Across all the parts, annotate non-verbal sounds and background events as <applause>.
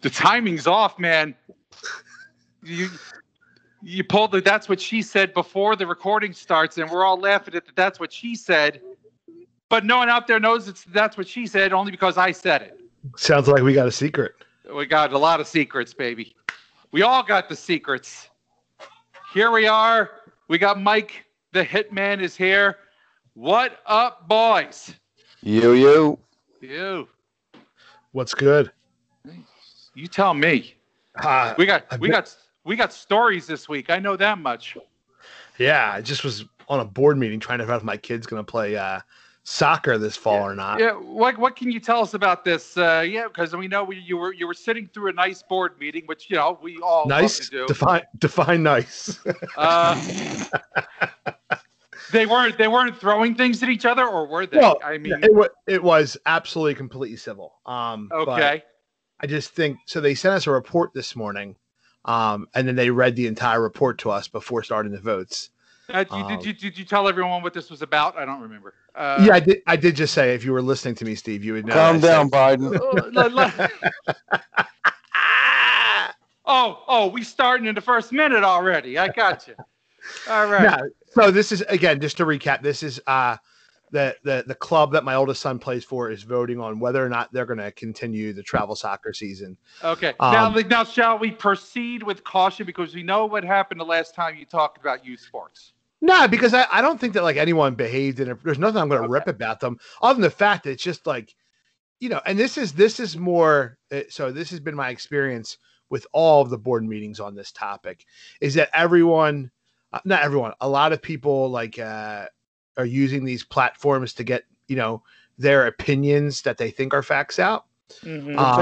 the timing's off, man. You you pulled the that's what she said before the recording starts, and we're all laughing at that that's what she said. But no one out there knows it's that's what she said only because I said it. Sounds like we got a secret. We got a lot of secrets, baby. We all got the secrets. Here we are. We got Mike, the hitman, is here. What up, boys? You, you. You. What's good? You tell me. Uh, We got we got we got stories this week. I know that much. yeah, I just was on a board meeting trying to figure out if my kid's going to play uh, soccer this fall or not. Yeah, what what can you tell us about this? Uh, yeah, because we know we, you were you were sitting through a nice board meeting, which you know we all Nice. to do. Define define nice. <laughs> Uh, they weren't they weren't throwing things at each other, or were they? Well, I mean, it, wa- it was absolutely completely civil. Um, okay, I just think so. They sent us a report this morning, um, and then they read the entire report to us before starting the votes. uh, you, um, did, you, did you tell everyone what this was about? I don't remember. Uh, yeah, I did. I did just say if you were listening to me, Steve, you would know. Calm down, said- Biden. le- le- <laughs> oh, oh, we starting in the first minute already. I got you. All right. No, so this is again just to recap. This is uh, the the the club that my oldest son plays for is voting on whether or not they're going to continue the travel soccer season. Okay. now, Um, like, now, shall we proceed with caution because we know what happened the last time you talked about youth sports. No, because I, I don't think that like anyone behaved and there's nothing I'm going to Okay. rip about them other than the fact that it's just like, you know, and this is this is more. uh, So this has been my experience with all of the board meetings on this topic, is that everyone, not everyone, a lot of people like uh, are using these platforms to get you know their opinions that they think are facts out. Mm-hmm. Um,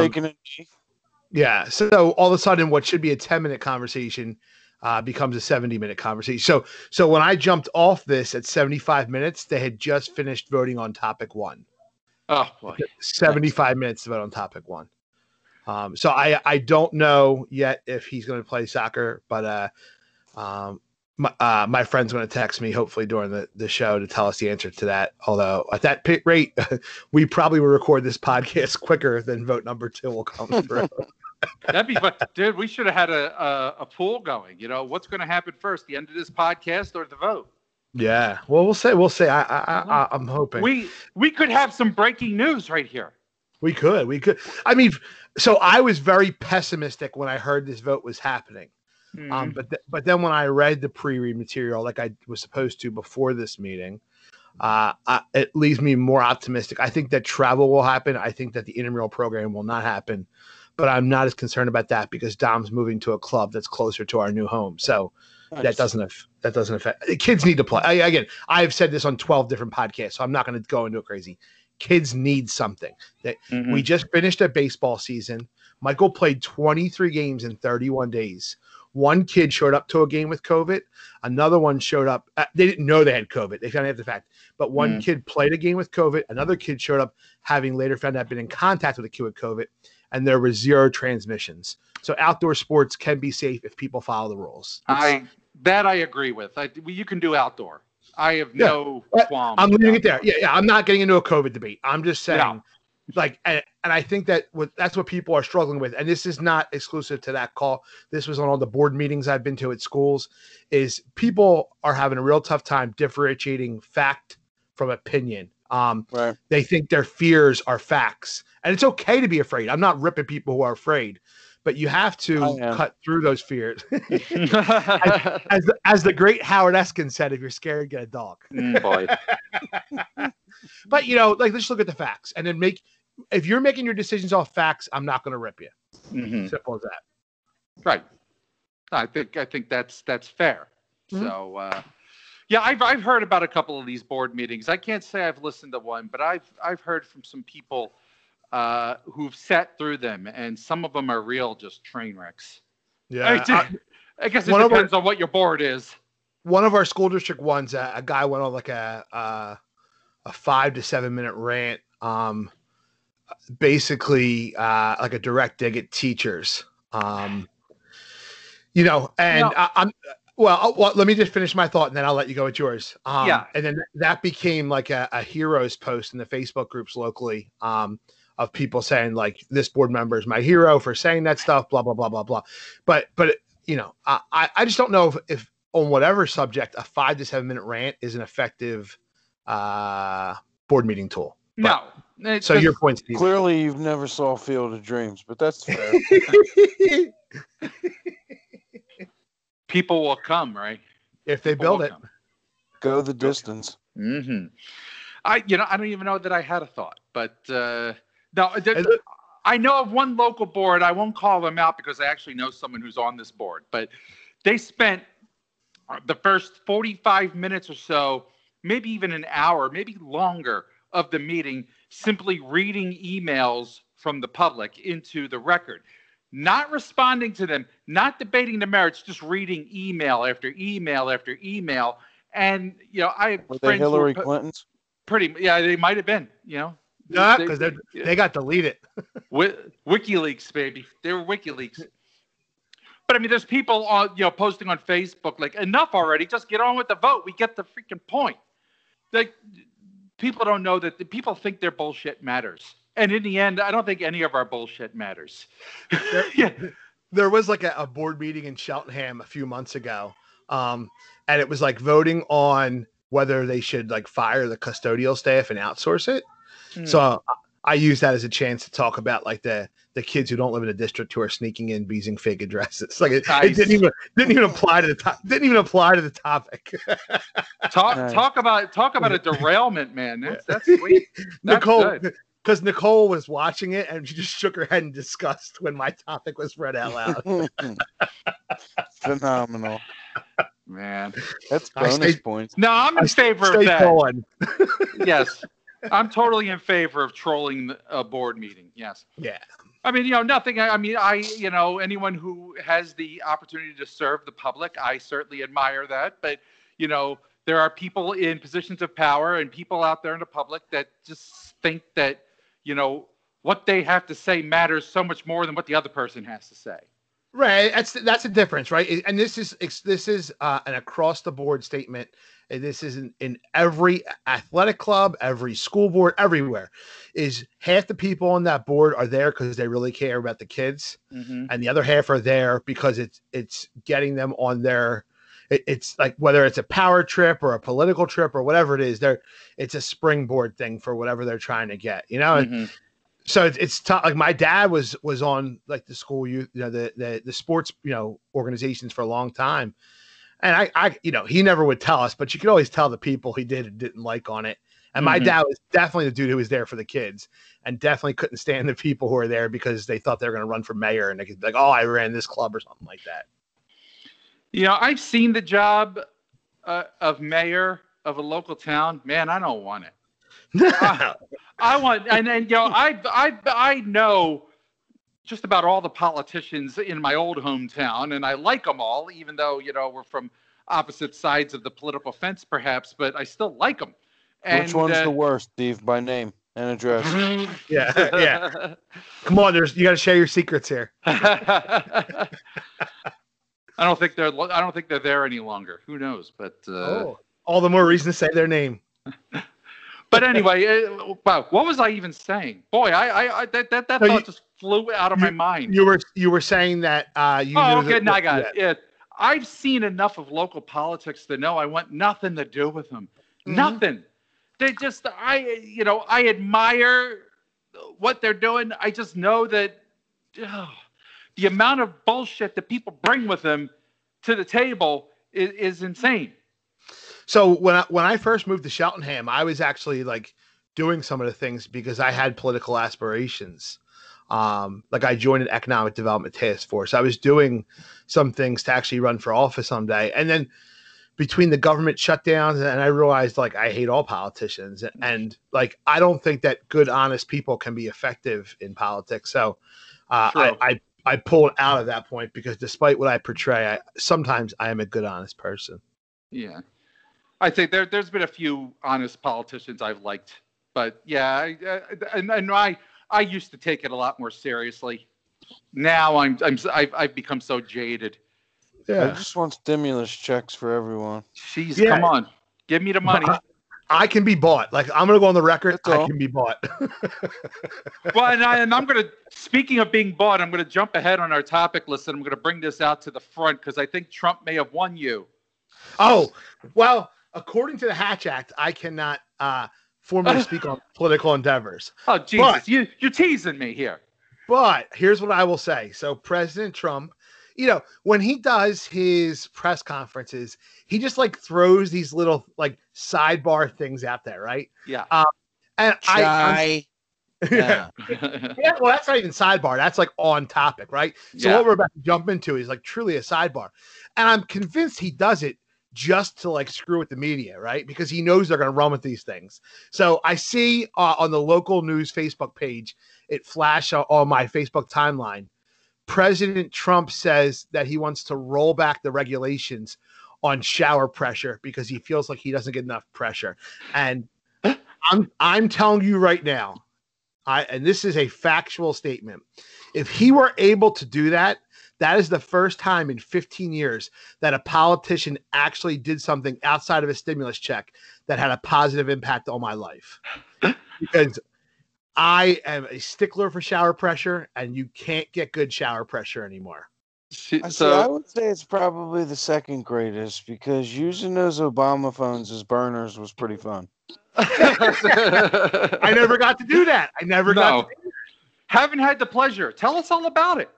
Yeah. So all of a sudden, what should be a 10 minute conversation uh, becomes a 70 minute conversation. So, so when I jumped off this at 75 minutes, they had just finished voting on topic one. oh boy. 75 minutes to vote on topic one. Um, so I, I don't know yet if he's going to play soccer, but uh, um, my, uh, my friend's going to text me hopefully during the, the show to tell us the answer to that. Although at that pit rate, <laughs> we probably will record this podcast <laughs> quicker than vote number two will come <laughs> through. That'd be fun, dude. We should have had a, a a pool going. You know, what's going to happen first, the end of this podcast or the vote? Yeah. Well, we'll say we'll say. I I, I I'm hoping we We we could have some breaking news right here. we could we could. I mean, so I was very pessimistic when I heard this vote was happening. Um, Mm-hmm. but th- but then when I read the pre-read material, like I was supposed to before this meeting, uh, I, it leaves me more optimistic. I think that travel will happen. I think that the intramural program will not happen, but I'm not as concerned about that because Dom's moving to a club that's closer to our new home. So that doesn't that doesn't affect the kids need to play I, again i've said this on 12 different podcasts so i'm not going to go into it crazy kids need something that Mm-hmm. we just finished a baseball season michael played 23 games in 31 days one kid showed up to a game with covid another one showed up uh, they didn't know they had covid they found out the fact but one kid played a game with covid another kid showed up having later found out been in contact with a kid with covid and there were zero transmissions so outdoor sports can be safe if people follow the rules I that I agree with. I, you can do outdoor. I have Yeah. no qualms. I'm leaving it there. Yeah, yeah. I'm not getting into a COVID debate. I'm just saying, No. Like, and, and I think that what that's what people are struggling with. And this is not exclusive to that call. This was on all the board meetings I've been to at schools. Is people are having a real tough time differentiating fact from opinion. Um, Right. they think their fears are facts, and it's okay to be afraid. I'm not ripping people who are afraid, but you have to cut through those fears. <laughs> <laughs> as the, as the great Howard Eskin said, if you're scared, get a dog. Mm, boy. <laughs> But you know, like let's look at the facts and then make if you're making your decisions off facts, I'm not gonna rip you. Mhm. Simple as that. Right. I think I think that's that's fair. Mhm. So uh, yeah, I've I've heard about a couple of these board meetings. I can't say I've listened to one, but I've I've heard from some people uh, who've sat through them, and some of them are real just train wrecks. Yeah. I, I- I guess it of our- depends on what your board is. one of our school district ones, uh, a guy went on like a uh, a five to seven minute rant, um, basically uh, like a direct dig at teachers. Um, you know, and No. I, I'm well, well. Let me just finish my thought, and then I'll let you go with yours. Um, Yeah. and then that became like a, a heroes post in the Facebook groups locally. Um, of people saying like this board member is my hero for saying that stuff, blah blah blah blah blah. But but you know, I I just don't know if, if on whatever subject a five to seven minute rant is an effective uh, board meeting tool. But, no. So your point, Steve. Clearly, you've never saw Field of Dreams, but that's <laughs> fair. People will come, right? If they People build it. come. Go the distance. Mm-hmm. I, you know, I don't even know that I had a thought, but uh, no, th- I know of one local board. I won't call them out because I actually know someone who's on this board, but they spent uh, the first 45 minutes or so, maybe even an hour, maybe longer of the meeting, simply reading emails from the public into the record. Not responding to them, not debating the merits, just reading email after email after email. And you know, I have Were they friends who Hillary were Clintons? pretty yeah they might have been you know Nah, because they yeah. they got deleted. <laughs> Wi- WikiLeaks, baby. They were WikiLeaks. But I mean, there's people on you know posting on Facebook like enough already. Just get on with the vote. We get the freaking point. Like people don't know that the people think their bullshit matters, and in the end, I don't think any of our bullshit matters. <laughs> yeah. there was like a, a board meeting in Cheltenham a few months ago, um, and it was like voting on whether they should like fire the custodial staff and outsource it. Hmm. So I use that as a chance to talk about like the the kids who don't live in a district who are sneaking in using fake addresses. <laughs> Like it, it didn't even didn't even apply to the top didn't even apply to the topic. <laughs> Talk Nice. talk about talk about a derailment, man. That's <laughs> that's sweet. That's Nicole because Nicole was watching it and she just shook her head in disgust when my topic was read out loud. Phenomenal. Man. That's bonus stay- points. No, I'm in favor of Stay that. going. yes, I'm totally in favor of trolling a board meeting. Yes. Yeah. I mean, you know, nothing. I I mean, I, you know, anyone who has the opportunity to serve the public, I certainly admire that. But, you know, there are people in positions of power and people out there in the public that just think that, you know, what they have to say matters so much more than what the other person has to say. Right. That's that's a difference, right? And this is it's- this is uh, an across the board statement. And this is in, in every athletic club, every school board, everywhere. Is half the people on that board are there because they really care about the kids, Mm-hmm. and the other half are there because it's it's getting them on their. It, it's like whether it's a power trip or a political trip or whatever it is. They're it's a springboard thing for whatever they're trying to get. You know, Mm-hmm. so it's, it's tough. Like my dad was was on like the school youth, you know, the the the sports, you know, organizations for a long time, and I, I, you know, he never would tell us, but you could always tell the people he did and didn't like on it. And my Mhm. dad was definitely the dude who was there for the kids, and definitely couldn't stand the people who were there because they thought they were going to run for mayor, and they could be like, oh, I ran this club or something like that. You know, I've seen the job uh, of mayor of a local town. Man, I don't want it. <laughs> I want, and and you know, I I I know just about all the politicians in my old hometown, and I like them all, even though you know we're from opposite sides of the political fence, perhaps, but I still like them. And, Which one's uh, the worst, Steve, by name and address? <laughs> yeah, yeah. Come on, there's you got to share your secrets here. <laughs> I don't think they're. I don't think they're there any longer. Who knows? But uh, oh, all the more reason to say their name. <laughs> but anyway, uh, wow, what was I even saying? Boy, I, I, I that that, that No, thought you- just flew out of my mind. You were you were saying that uh, you. oh, okay, I got it. Yeah, I've seen enough of local politics to know I want nothing to do with them. Mhm. Nothing. They just, I, you know, I admire what they're doing. I just know that ugh, the amount of bullshit that people bring with them to the table is, is insane. So when I, when I first moved to Cheltenham, I was actually like doing some of the things because I had political aspirations. Um, like I joined an economic development task force. I was doing some things to actually run for office someday, and then between the government shutdowns and I realized like I hate all politicians and, and like I don't think that good honest people can be effective in politics. So uh, I, I I pulled out of that point because despite what I portray, I, sometimes I am a good honest person. Yeah. I think there, there's been a few honest politicians I've liked, but yeah, I, uh, and, and I, I used to take it a lot more seriously. Now I'm, I'm, I've, I've become so jaded. Yeah. I just want stimulus checks for everyone. Jeez, Yeah. come on, give me the money. I, I can be bought. Like I'm gonna go on the record. I can be bought. <laughs> well, and, I, and I'm going to, speaking of being bought, I'm going to jump ahead on our topic list and I'm going to bring this out to the front because I think Trump may have won you. oh, well, according to the Hatch Act, I cannot uh, formally <laughs> speak on political endeavors. Oh, Jesus. But- you, you're teasing me here. But here's what I will say. So President Trump, you know, when he does his press conferences, he just like throws these little like sidebar things out there, right? Yeah. Um, And I, I'm- <laughs> Yeah. yeah, well, that's not even sidebar. That's like on topic, right? So Yeah. what we're about to jump into is like truly a sidebar, and I'm convinced he does it just to like screw with the media, right? Because he knows they're going to run with these things. So I see uh, on the local news Facebook page, it flash on, on my Facebook timeline. President Trump says that he wants to roll back the regulations on shower pressure because he feels like he doesn't get enough pressure. And <laughs> I'm I'm telling you right now, I and this is a factual statement. If he were able to do that, that is the first time in 15 years that a politician actually did something outside of a stimulus check that had a positive impact on my life. because I am a stickler for shower pressure, and you can't get good shower pressure anymore. So, see, I would say it's probably the second greatest because using those Obama phones as burners was pretty fun. <laughs> I never got to do that. I never got no. Haven't had the pleasure. Tell us all about it.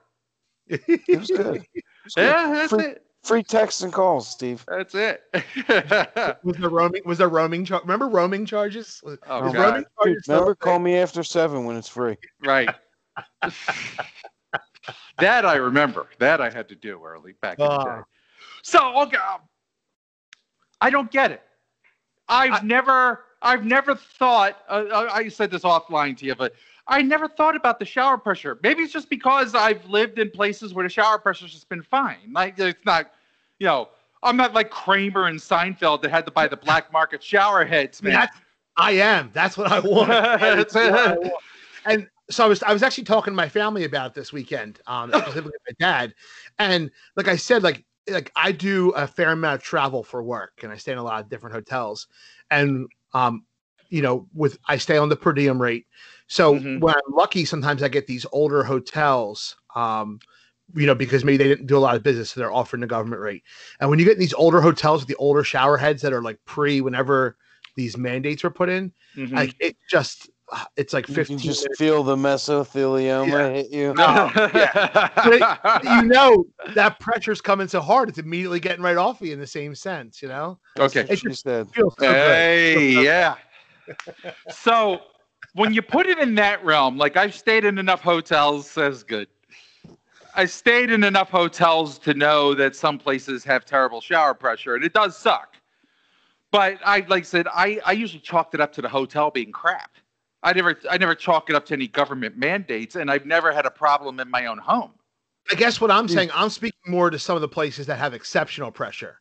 To. It was good. <laughs> It was good. Yeah, that's free, it. free texts and calls, Steve. That's it. <laughs> was there roaming? Was there roaming? Char- remember roaming charges? Was, oh, was God. roaming charges still Remember, thing? call me after seven when it's free. Right. <laughs> that I remember. That I had to do early back in the day. Ah. So okay, I don't get it. I've I- never, I've never thought. Uh, I I said this offline to you, but I never thought about the shower pressure. Maybe it's just because I've lived in places where the shower pressure's just been fine. Like it's not, you know, I'm not like Kramer and Seinfeld that had to buy the black market shower heads, man. That's, I am. That's what I want. What I <laughs> want. and so I was I was actually talking to my family about this weekend, um, <laughs> specifically my dad, and like I said, like like I do a fair amount of travel for work, and I stay in a lot of different hotels, and um, you know, with I stay on the per diem rate. So Mhm. when I'm lucky, sometimes I get these older hotels, um, you know, because maybe they didn't do a lot of business, so they're offering the government rate. And when you get these older hotels with the older shower heads that are like pre whenever these mandates were put in, Mhm. like it just uh, it's like You 15 can just minutes. feel the mesothelioma Yeah. hit you. No, <laughs> you know that pressure's coming so hard it's immediately getting right off you in the same sense you know okay. That's what she just- said. feels so good. Hey, yeah. <laughs> so when you put it in that realm, like I've stayed in enough hotels, says good. I stayed in enough hotels to know that some places have terrible shower pressure, and it does suck. But I, like I said, I, I usually chalked it up to the hotel being crap. I never, I never chalk it up to any government mandates, and I've never had a problem in my own home. i guess what i'm saying i'm speaking more to some of the places that have exceptional pressure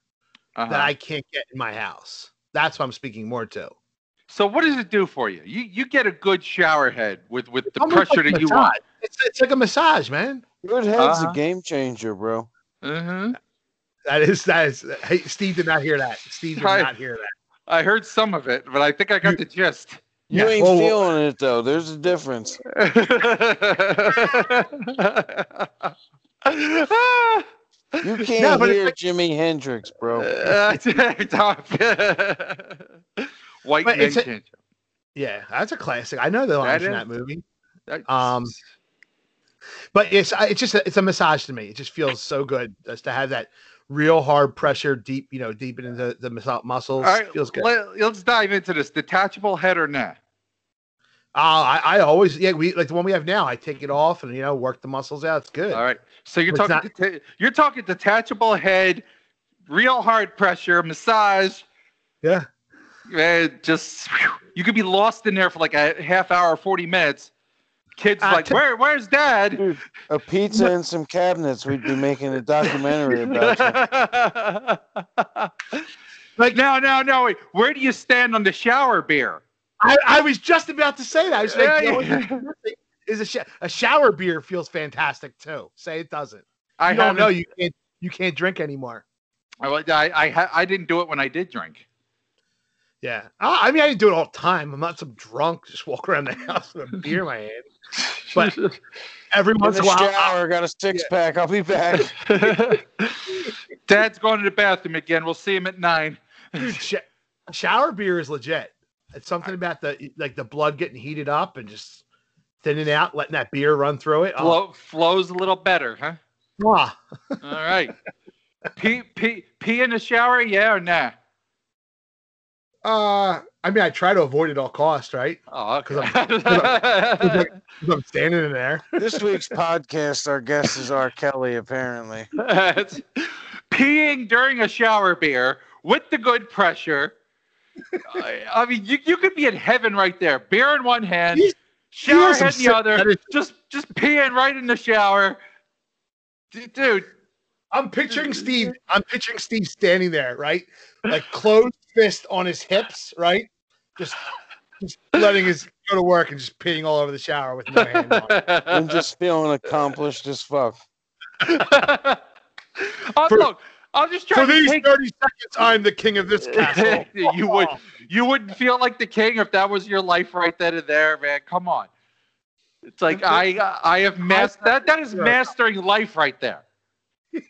Uh-huh. that i can't get in my house that's what i'm speaking more to so what does it do for you? You, you get a good shower head with, with the pressure like that you want. it's, it's like a massage man Good head's Uh-huh. a game changer, bro. hmm that is that is hey steve did not hear that steve did Hi. not hear that I heard some of it, but I think I got You- the gist. You Yeah, ain't well, well- feeling it though. There's a difference. <laughs> You <laughs> can't No, hear like- Jimi Hendrix, bro. <laughs> White But men a- can't. yeah that's a classic i know the lines That is- that movie That- Um, but it's it's just a, it's a massage to me. It just feels so good just to have that real hard pressure deep, you know, deep into the, the mus- muscles. all right, feels good. let, us dive into this. Detachable head or not? Uh, I, I always yeah we like the one we have now. I take it off and you know work the muscles out. It's good. All right. So you're It's talking deta- you're talking detachable head, real hard pressure, massage. Yeah. Eh, just you could be lost in there for like a half hour, forty minutes. Kids Uh, like, to- where where's dad? Dude, a pizza and some cabinets. We'd be making a documentary about you. <laughs> Like no, no, no. Wait. Where do you stand on the shower beer? I, I was just about to say that. I was like, Yeah, you know, yeah. <laughs> is a, sh- a shower beer feels fantastic too. Say it doesn't. I you don't know you can't you can't drink anymore. I, I, I, ha- I didn't do it when I did drink. Yeah. I I mean, I didn't do it all the time. I'm not some drunk just walk around the <laughs> house with a beer in my hand. But <laughs> every once in a while, shower, got a six pack. I'll be back. <laughs> Dad's going to the bathroom again. We'll see him at nine. dude, sh- shower beer is legit. It's something about the like the blood getting heated up and just thinning out, letting that beer run through it. Oh, flows a little better, huh? mwah. All right. pee, pee, pee in the shower? Yeah or nah? Uh, I mean, I try to avoid it all costs, right? Oh, 'Cause okay. 'Cause I'm standing in there. <laughs> This week's podcast, our guest is R. Kelly, apparently. <laughs> It's peeing during a shower beer with the good pressure. I, I mean, you, you could be in heaven right there. Beer in one hand, He's- shower has some head in the other, that is- just just peeing right in the shower. D- Dude, I'm picturing Steve. I'm picturing Steve standing there, right? Like closed fist on his hips, right? Just, just letting his go to work and just peeing all over the shower with no hand on. it. I'm just feeling accomplished as fuck. oh, <laughs> For- look, I'm just For trying to these take 30 seconds, I'm the king of this <laughs> castle. you would you wouldn't feel like the king if that was your life right then and there, man. Come on. It's like I I have mastered that that is mastering life right there. <laughs>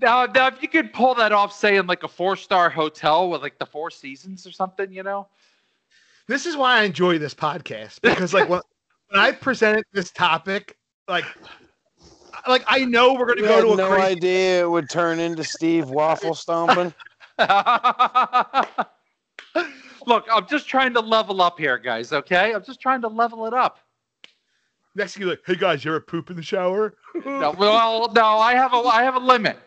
now, now if you could pull that off, say in like a four star hotel with like the Four Seasons or something, you know. This is why I enjoy this podcast because, like, when, <laughs> when I presented this topic, like, like I know we're going to go had to a no crazy. idea it would turn into Steve waffle stomping. <laughs> Look, I'm just trying to level up here, guys. Okay, I'm just trying to level it up. Next thing you're like, hey guys, you ever poop in the shower? No, well, no, I have a, I have a limit.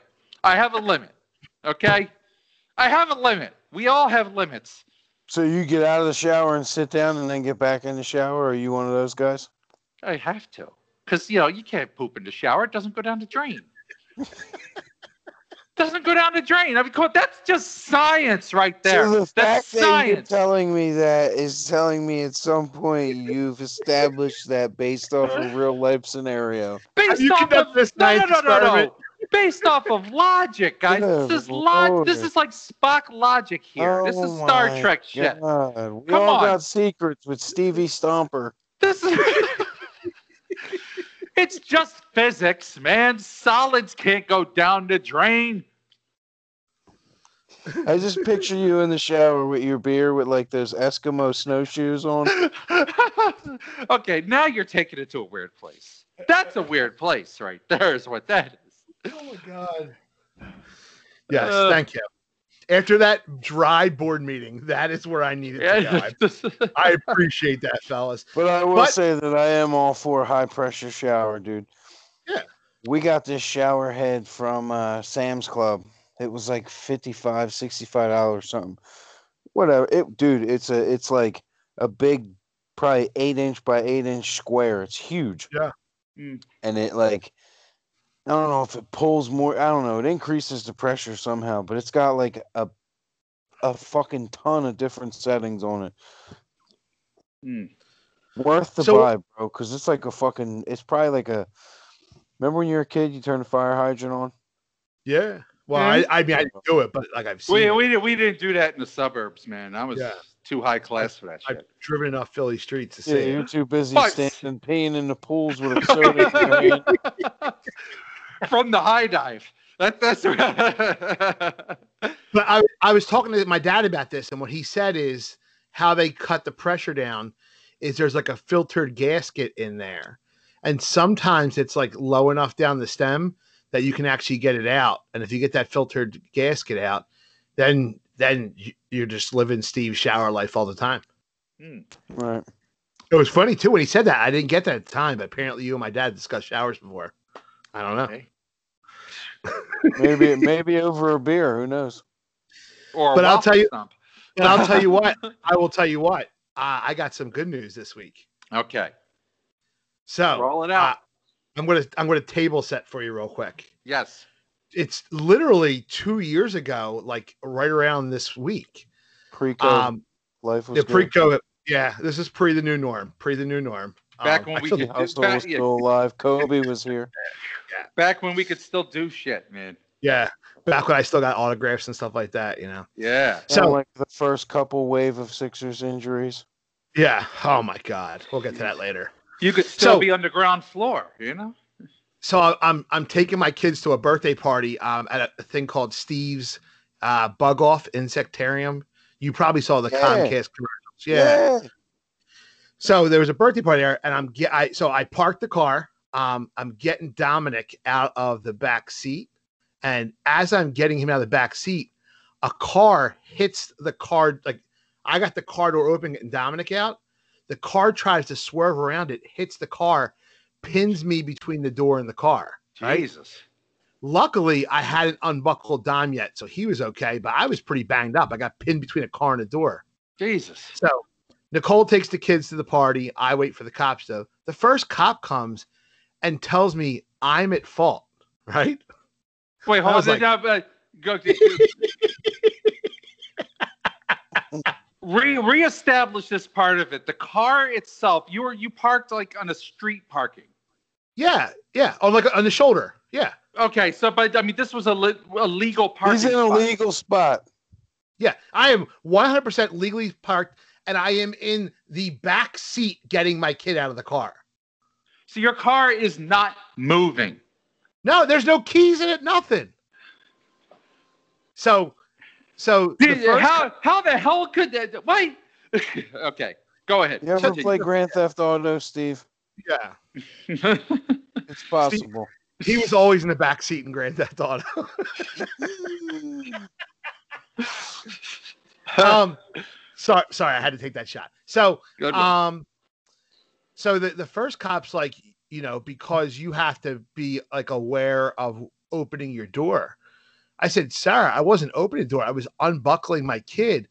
I have a limit. Okay, I have a limit. We all have limits. So you get out of the shower and sit down and then get back in the shower? Are you one of those guys? I have to, because you know you can't poop in the shower. It doesn't go down the drain. <laughs> doesn't go down the drain. I mean, that's just science right there. So the that's fact that you're science. telling me that is telling me at some point you've established that based off a real life scenario. Based You off of this no, no, science no, no, no. Based off of logic, guys. This is Good log. This is like Spock logic here. this is Oh Star Trek shit. We Come all on. got secrets with Stevie Stomper. This is. <laughs> it's just physics, man. Solids can't go down the drain. I just picture you in the shower with your beer with like those Eskimo snowshoes on. <laughs> okay, now you're taking it to a weird place. That's a weird place, right there. Is what that is. Oh my god. Yes, Uh, thank you. After that dry board meeting, that is where I needed to go. I, <laughs> I appreciate that, fellas. But I will But- say that I am all for high pressure shower, dude. Yeah. We got this shower head from uh, Sam's Club. It was like 55 $65 something. Whatever. It dude, it's a it's like a big probably eight inch by eight inch square. It's huge. Yeah. Mm. And it like I don't know if it pulls more. I don't know. It increases the pressure somehow, but it's got like a a fucking ton of different settings on it. Hmm. Worth the So- buy, bro, because it's like a fucking. It's probably like a. Remember when you were a kid, you turned the fire hydrant on? Yeah. Well, Yeah. I, I mean, I didn't do it, but like I've seen. We, it. we, didn't- we didn't do that in the suburbs, man. I was Yeah. too high class for that Shit. I've shit. driven enough Philly streets to Yeah, see. you're it. too busy But- standing peeing in the pools with a soda in your hand. From the high dive. That, that's <laughs> But I, I was talking to my dad about this, and what he said is how they cut the pressure down is there's like a filtered gasket in there, and sometimes it's like low enough down the stem that you can actually get it out. And if you get that filtered gasket out, then then you- you're just living Steve's shower life all the time. Hmm. Right. It was funny too when he said that. I didn't get that at the time, but apparently you and my dad discussed showers before. I don't know. Okay. Maybe maybe over a beer. Who knows? Or But I'll tell you- stump. And I'll tell you what. I will tell you what. Uh, I got some good news this week. Okay. So Roll it out. uh, I'm gonna I'm gonna table set for you real quick. yes. It's literally two years ago, like right around this week. Pre-COVID Um, life was the good. pre-COVID. Yeah, this is pre the new norm. Pre the new norm. Back Um, when we actually, could- Household back- was yeah. still alive. Kobe was here. Back when we could still do shit, man. yeah. back when I still got autographs and stuff like that. You know. Yeah. So So- like the first couple wave of Sixers injuries. Yeah. Oh my God. We'll get to that later. You could still So- be on the ground floor, you know? So I- I'm I'm taking my kids to a birthday party um, at a, a thing called Steve's uh, Bug Off Insectarium. You probably saw the Yeah. Comcast commercials. Yeah. So there was a birthday party there, and I'm I so I parked the car. Um, I'm getting Dominic out of the back seat, and as I'm getting him out of the back seat, a car hits the car. Like I got the car door open, and Dominic out. The car tries to swerve around it, hits the car, pins me between the door and the car. Right. Jesus. Luckily, I hadn't unbuckled Dom yet, so he was okay. But I was pretty banged up. I got pinned between a car and a door. Jesus. So Nicole takes the kids to the party. I wait for the cops though. The first cop comes and tells me I'm at fault, right? Wait, I hold on. like- now, uh, go, <laughs> Re reestablish this part of it. The car itself, you were you parked like on a street parking. Yeah, yeah. On like on the shoulder. Yeah. Okay, so but I mean this was a, le- a legal parking. He's in a spot. legal spot. Yeah. I am 100% legally parked and I am in the back seat getting my kid out of the car. So your car is not moving. No, there's no keys in it, nothing. So so the Did- first how how the hell could that? Why? <laughs> okay, go ahead. You ever Continue. play Grand Theft Auto, Steve? yeah. <laughs> It's possible. He was always in the back seat in Grand Theft Auto. <laughs> um sorry sorry, I had to take that shot. So um so the the first cop's like, you know, because you have to be like aware of opening your door. I said, Sarah, I wasn't opening the door. I was unbuckling my kid.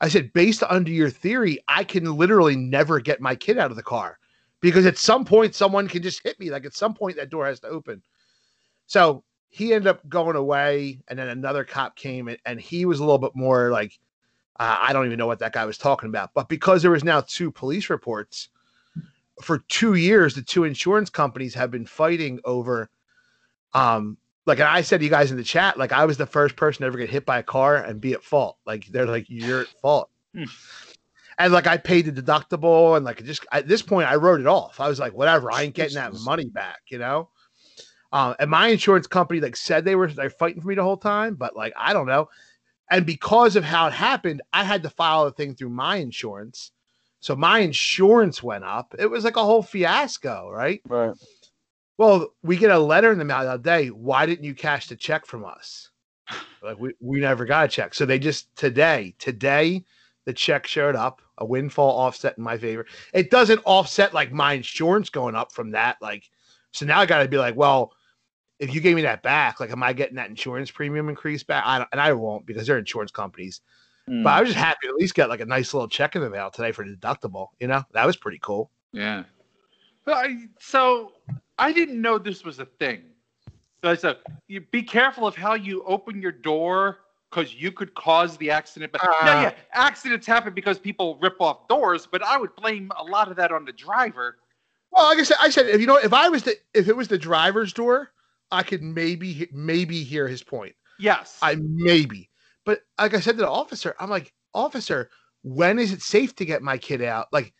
I said, based under your theory, I can literally never get my kid out of the car because at some point someone can just hit me. Like at some point that door has to open. So he ended up going away, and then another cop came, and, and he was a little bit more like, uh, I don't even know what that guy was talking about. But because there was now two police reports for two years, the two insurance companies have been fighting over, um, like I said to you guys in the chat, like I was the first person to ever get hit by a car and be at fault. Like they're like you're at fault. Hmm. And like I paid the deductible, and like just at this point I wrote it off. I was like, whatever, I ain't getting that money back, you know. Um, and my insurance company like said they were they're fighting for me the whole time, but like I don't know. And because of how it happened, I had to file the thing through my insurance. So my insurance went up. It was like a whole fiasco, right? Right. Well, we get a letter in the mail the other day. Why didn't you cash the check from us? <sighs> Like we, we never got a check. So they just today, today, the check showed up, a windfall offset in my favor. It doesn't offset like my insurance going up from that. Like, so now I got to be like, well, if you gave me that back, like, am I getting that insurance premium increase back? I don't, and I won't because they're insurance companies. Hmm. But I was just happy to at least get like a nice little check in the mail today for deductible. You know, that was pretty cool. Yeah. Well, I, so I didn't know this was a thing. So, so you be careful of how you open your door because you could cause the accident. But yeah, Uh, yeah, accidents happen because people rip off doors. But I would blame a lot of that on the driver. Well, like I said, I said if you know if I was the if it was the driver's door, I could maybe maybe hear his point. Yes. I maybe, but like I said to the officer, I'm like, officer, when is it safe to get my kid out? Like,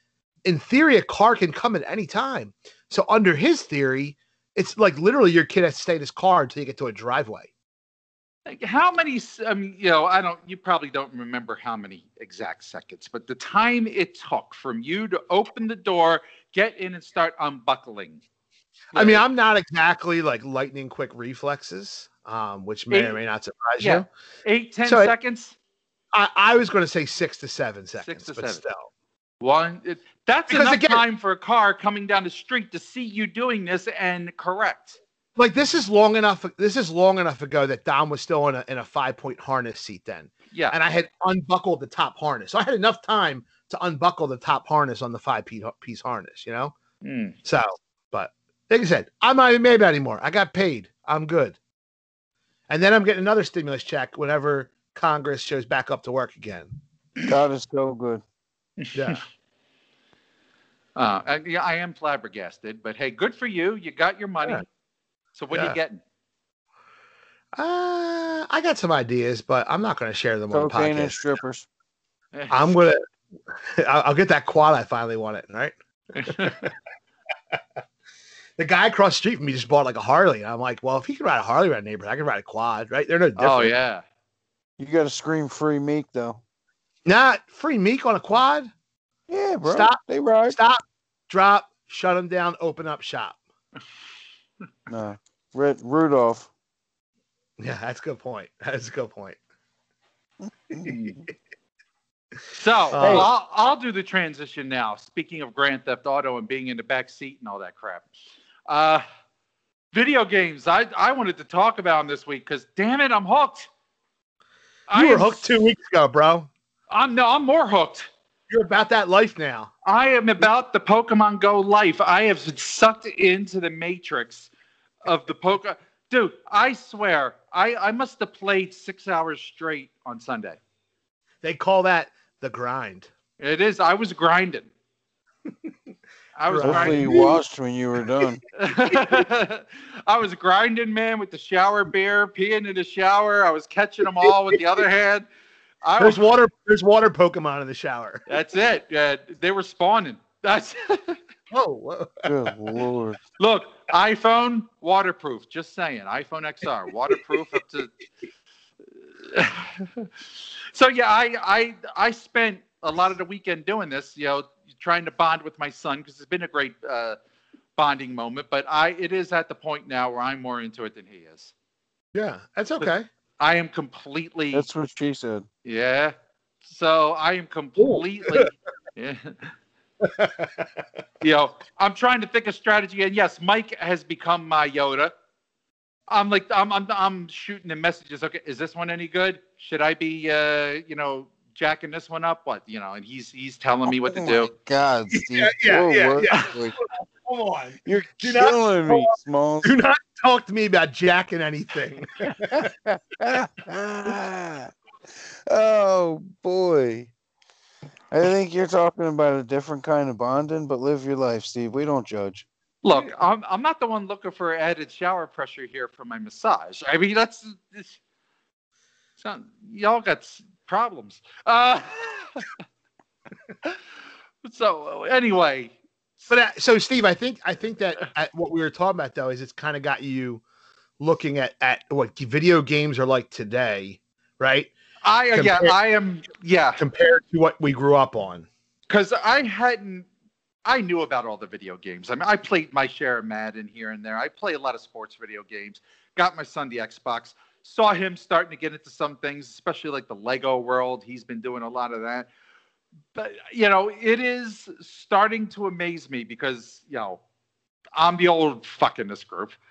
in theory, a car can come at any time. So under his theory, it's like literally your kid has to stay in his car until you get to a driveway. Like, how many? I mean, you know, I don't. You probably don't remember how many exact seconds, but the time it took from you to open the door, get in, and start unbuckling. I mean, I'm not exactly like lightning quick reflexes, um, which may or may not surprise yeah. you. eight, ten So seconds. I, I was going to say six to seven seconds, six to but seven. still. One, it, that's Because enough again- time for a car coming down the street to see you doing this and correct. like this is long enough this is long enough ago that Dom was still in a in a five point harness seat then. Yeah. And I had unbuckled the top harness. So I had enough time to unbuckle the top harness on the five piece harness, you know? Hmm. So but like I said, I'm not even mad anymore. I got paid. I'm good. And then I'm getting another stimulus check whenever Congress shows back up to work again. God is so good. Yeah. <laughs> Uh, I, yeah, I am flabbergasted, but hey, good for you. You got your money. Yeah. So what are you getting? Uh, I got some ideas, but I'm not going to share them on the Cocaine and podcast. strippers. <laughs> I'm gonna. <laughs> I'll I'll get that quad I finally wanted. Right. The guy across the street from me just bought like a Harley. And I'm like, well, if he can ride a Harley around the neighborhood, I can ride a quad. Right? They're no oh, different. oh yeah. You got to scream free meek though. Not free meek on a quad. Yeah, bro. Stop. They ride. Stop. Drop. Shut them down. Open up shop. <laughs> No. Red Rudolph. Yeah, that's a good point. That's a good point. <laughs> <laughs> So uh, Hey. I'll, I'll do the transition now. Speaking of Grand Theft Auto and being in the back seat and all that crap, uh, video games. I I wanted to talk about them this week because damn it, I'm hooked. I You were am hooked two weeks ago, bro. I'm no, I'm more hooked. You're about that life now. I am about the Pokemon Go life. I have been sucked into the matrix of the Poke. Dude, I swear, I, I must have played six hours straight on Sunday. They call that the grind. It is. I was grinding. <laughs> I was Right. Hopefully you grinding. washed when you were done. <laughs> I was grinding, man, with the shower beer, peeing in the shower. I was catching them all with the other <laughs> hand. I was, There's water. There's water Pokemon in the shower. that's it. Uh, they were spawning. That's <laughs> Whoa, whoa. Good lord. look. iPhone waterproof. Just saying. iPhone XR waterproof up to. so yeah, I I I spent a lot of the weekend doing this. You know, trying to bond with my son because it's been a great uh, bonding moment. But I it is at the point now where I'm more into it than he is. Yeah, that's okay. I am completely That's what she said. yeah. So I am completely yeah. you know, I'm trying to think of strategy, and yes, Mike has become my Yoda. I'm like, I'm, I'm, I'm shooting the messages. Okay, is this one any good? Should I be, uh, you know, jacking this one up? What, you know? And he's, he's telling me what to Oh do. God, <laughs> Steve. Yeah, yeah, yeah, yeah. <laughs> Come on. You're Do not- killing me, Smalls. Do not talk to me about jacking anything. <laughs> oh boy. I think you're talking about a different kind of bonding, but live your life, Steve. We don't judge. Look, I'm, I'm not the one looking for added shower pressure here for my massage. I mean, that's, it's, it's y'all got problems. Uh, <laughs> so anyway, But uh, so, Steve, I think I think that uh, what we were talking about though is it's kind of got you looking at at what video games are like today, right? I uh, yeah, I am yeah, Compared to what we grew up on. because I hadn't. I knew about all the video games. I mean, I played my share of Madden here and there. I play a lot of sports video games. Got my son the Xbox. Saw him starting to get into some things, especially like the Lego world. He's been doing a lot of that. But you know, it is starting to amaze me because you know, I'm the old fuck in this group. <sighs>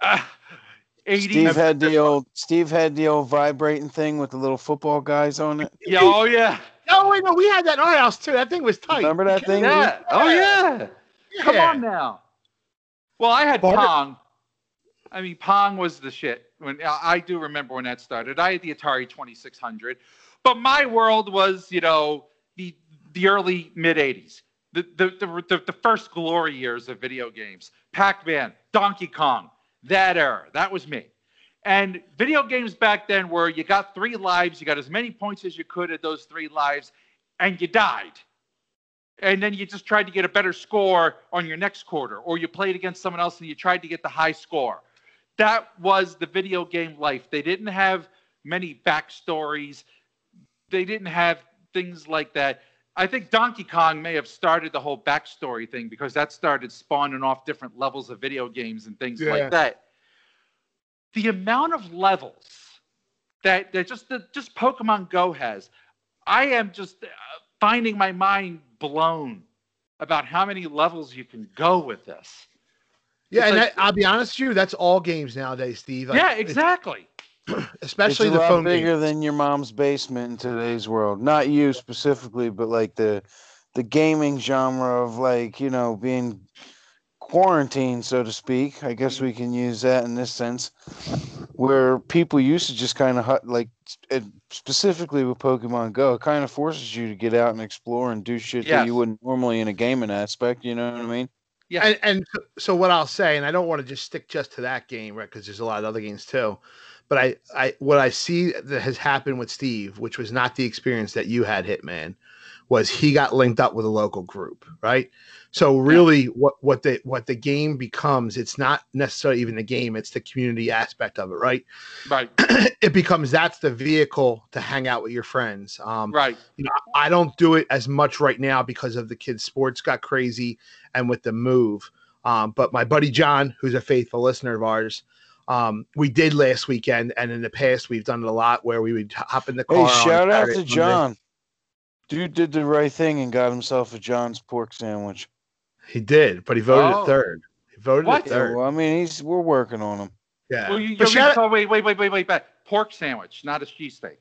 Uh, Steve had the old Steve had the old vibrating thing with the little football guys on it. yeah, oh yeah, Oh wait, no, we had that in our house too. That thing was tight. Remember that thing? yeah, oh yeah. Come on now. Well, I had Bart- Pong. I mean, Pong was the shit. When I do remember when that started. I had the Atari 2600, but my world was, you know, the the early mid 80s, the the, the the the first glory years of video games. Pac-Man, Donkey Kong, that era. That was me. And video games back then were you got three lives, you got as many points as you could at those three lives, and you died and then you just tried to get a better score on your next quarter, or you played against someone else and you tried to get the high score. That was the video game life. They didn't have many backstories. They didn't have things like that. I think Donkey Kong may have started the whole backstory thing because that started spawning off different levels of video games and things Yeah. like that. The amount of levels that that just that just Pokemon Go has, I am just uh, finding my mind blown about how many levels you can go with this. Yeah, and like- that, I'll be honest with you, that's all games nowadays, Steve. Like, yeah, exactly. <clears throat> Especially it's a the lot phone bigger games. than your mom's basement in today's world. Not you specifically, but like the the gaming genre of like you know being quarantined, so to speak. I guess we can use that in this sense, where people used to just kind of like it, eh, specifically with Pokemon Go, it kind of forces you to get out and explore and do shit that you wouldn't normally in a gaming aspect. You know what I mean? Yeah. And, and so- what I'll say, and I don't want to just stick just to that game, right? Because there's a lot of other games too. But I, I what I see that has happened with Steve, which was not the experience that you had, Hitman, was he got linked up with a local group, right? So really, what what the what the game becomes, it's not necessarily even the game; it's the community aspect of it, right? Right. <clears throat> it becomes that's the vehicle to hang out with your friends. Um, Right. you know, I don't do it as much right now because of the kids' sports got crazy and with the move. Um, but my buddy John, who's a faithful listener of ours, um, we did last weekend, and in the past we've done it a lot where we would hop in the car. Hey, shout out to John. Dude did the right thing and got himself a John's pork sandwich. He did, but he voted Oh. at third. He voted What? at third. well, I mean, he's we're working on him. Yeah, Well, you, But you're shout- oh, wait, wait, wait, wait, wait, back. Pork sandwich, not a cheesesteak.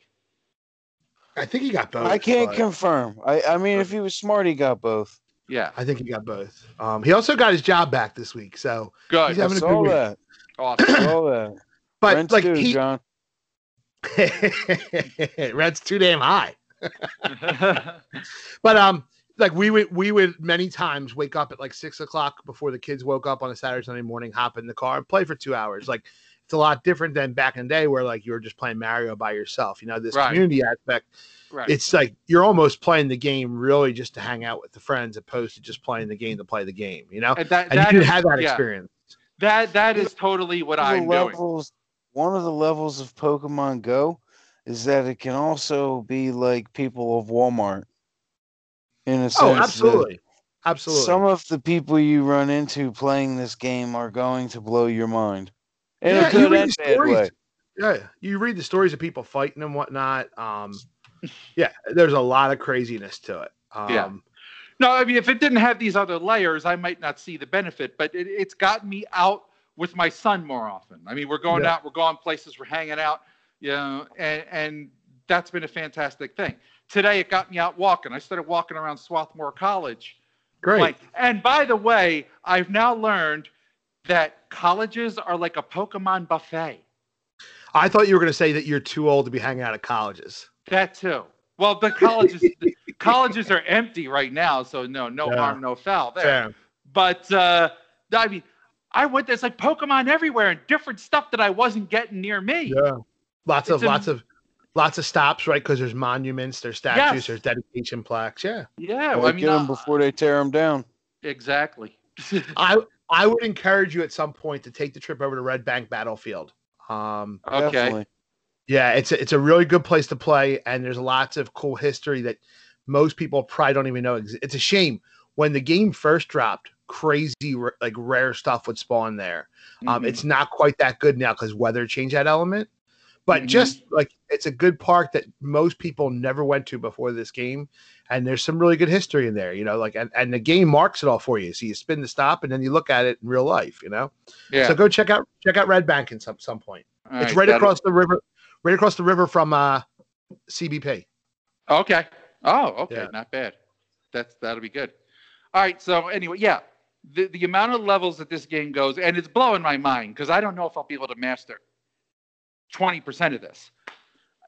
I think he got both. I can't but confirm. I, I mean, if he was smart, he got both. Yeah. I think he got both. Um, he also got his job back this week, so Good. He's I having a good saw week. that. Awesome. Saw that. <clears throat> but Rent's like due, he, John. <laughs> Red's too damn high. <laughs> <laughs> But um, like we would we would many times wake up at like six o'clock before the kids woke up on a Saturday Sunday morning, hop in the car and play for two hours. Like it's a lot different than back in the day where like you were just playing Mario by yourself. You know, this Right. community aspect. right. It's like you're almost playing the game really just to hang out with the friends, opposed to just playing the game to play the game. You know, and that, and that you is- have that yeah, experience. That that is totally what One I'm the doing. levels, one of the levels of Pokemon Go is that it can also be like people of Walmart. In a sense, Oh, absolutely, absolutely. Some of the people you run into playing this game are going to blow your mind. In Yeah, a you good read and the bad stories. way. yeah, you read the stories of people fighting and whatnot. Um, yeah, there's a lot of craziness to it. Um, Yeah. No, I mean, if it didn't have these other layers, I might not see the benefit, but it, it's gotten me out with my son more often. I mean, we're going Yeah. out, we're going places, we're hanging out, you know, and, and that's been a fantastic thing. Today, it got me out walking. I started walking around Swarthmore College. Great. Like, and by the way, I've now learned that colleges are like a Pokemon buffet. I thought you were going to say that you're too old to be hanging out at colleges. That too. Well, the colleges, the colleges are empty right now, so no, no Yeah. harm, no foul there. Yeah. But uh, I mean, I went. There's like Pokemon everywhere and different stuff that I wasn't getting near me. Yeah. Lots of a- lots of lots of stops, right? Because there's monuments, there's statues, Yes. there's dedication plaques. Yeah. Yeah, Gotta I mean, get 'em uh, before they tear them down. exactly. <laughs> I I would encourage you at some point to take the trip over to Red Bank Battlefield. Um, okay. Definitely. yeah, it's a, it's a really good place to play, and there's lots of cool history that most people probably don't even know. It's a shame when the game first dropped. Crazy like rare stuff would spawn there. Um, Mhm. It's not quite that good now because weather changed that element. But Mhm. just like it's a good park that most people never went to before this game, and there's some really good history in there. You know, like and, and the game marks it all for you. So you spin the stop and then you look at it in real life. You know, yeah. so go check out check out Red Bank in some some point. All it's right that'll- across the river, right across the river from uh, CBP. Okay. Oh, okay. Yeah. Not bad. That's that'll be good. All right. So anyway, yeah, the the amount of levels that this game goes, and it's blowing my mind because I don't know if I'll be able to master twenty percent of this.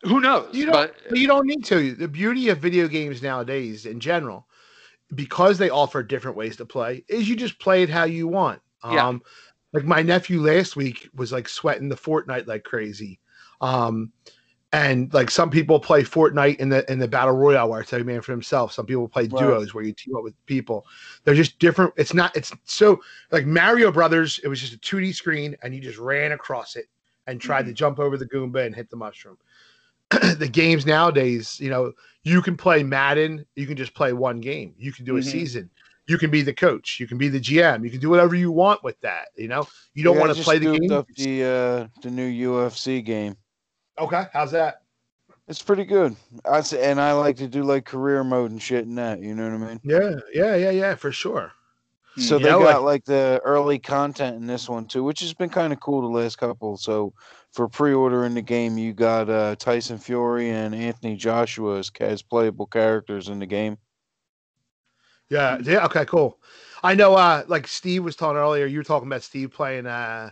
Who knows? You don't- but you don't need to. The beauty of video games nowadays, in general, because they offer different ways to play, is you just play it how you want. Yeah. Um, like my nephew last week was like sweating the Fortnite like crazy. Um, and like some people play Fortnite in the in the battle royale where it's every man for himself. Some people play Right. duos where you team up with people. They're just different. It's not. It's so like Mario Brothers. It was just a 2D screen, and you just ran across it and tried to jump over the Goomba and hit the mushroom. <clears throat> the games nowadays, you know, you can play Madden. You can just play one game. You can do a Mhm. season. You can be the coach. You can be the GM. You can do whatever you want with that. You know, you don't Yeah, want to play the game. Up the uh, the new UFC game. Okay, how's that? It's pretty good. I say, and I like to do like career mode and shit and that. You know what I mean? Yeah, yeah, yeah, yeah, for sure. So You they got like the early content in this one too, which has been kind of cool the last couple. So for pre-order in the game, you got uh, Tyson Fury and Anthony Joshua as, as playable characters in the game. Yeah, yeah. Okay, cool. I know. Uh, like Steve was talking earlier, you were talking about Steve playing uh,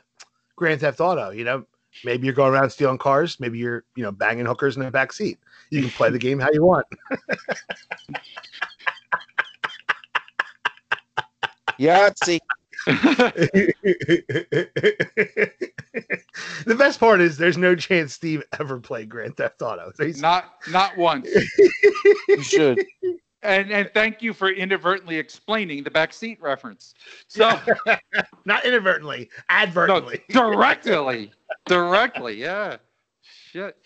Grand Theft Auto. You know, maybe you're going around stealing cars. Maybe you're, you know, banging hookers in the back seat. You can play the <laughs> game how you want. <laughs> Yahtzee. <laughs> the best part is there's no chance Steve ever played Grand Theft Auto. So he's Not not once. You should. And and thank you for inadvertently explaining the backseat reference. So <laughs> not inadvertently, no, advertently. directly, directly, yeah. Shit.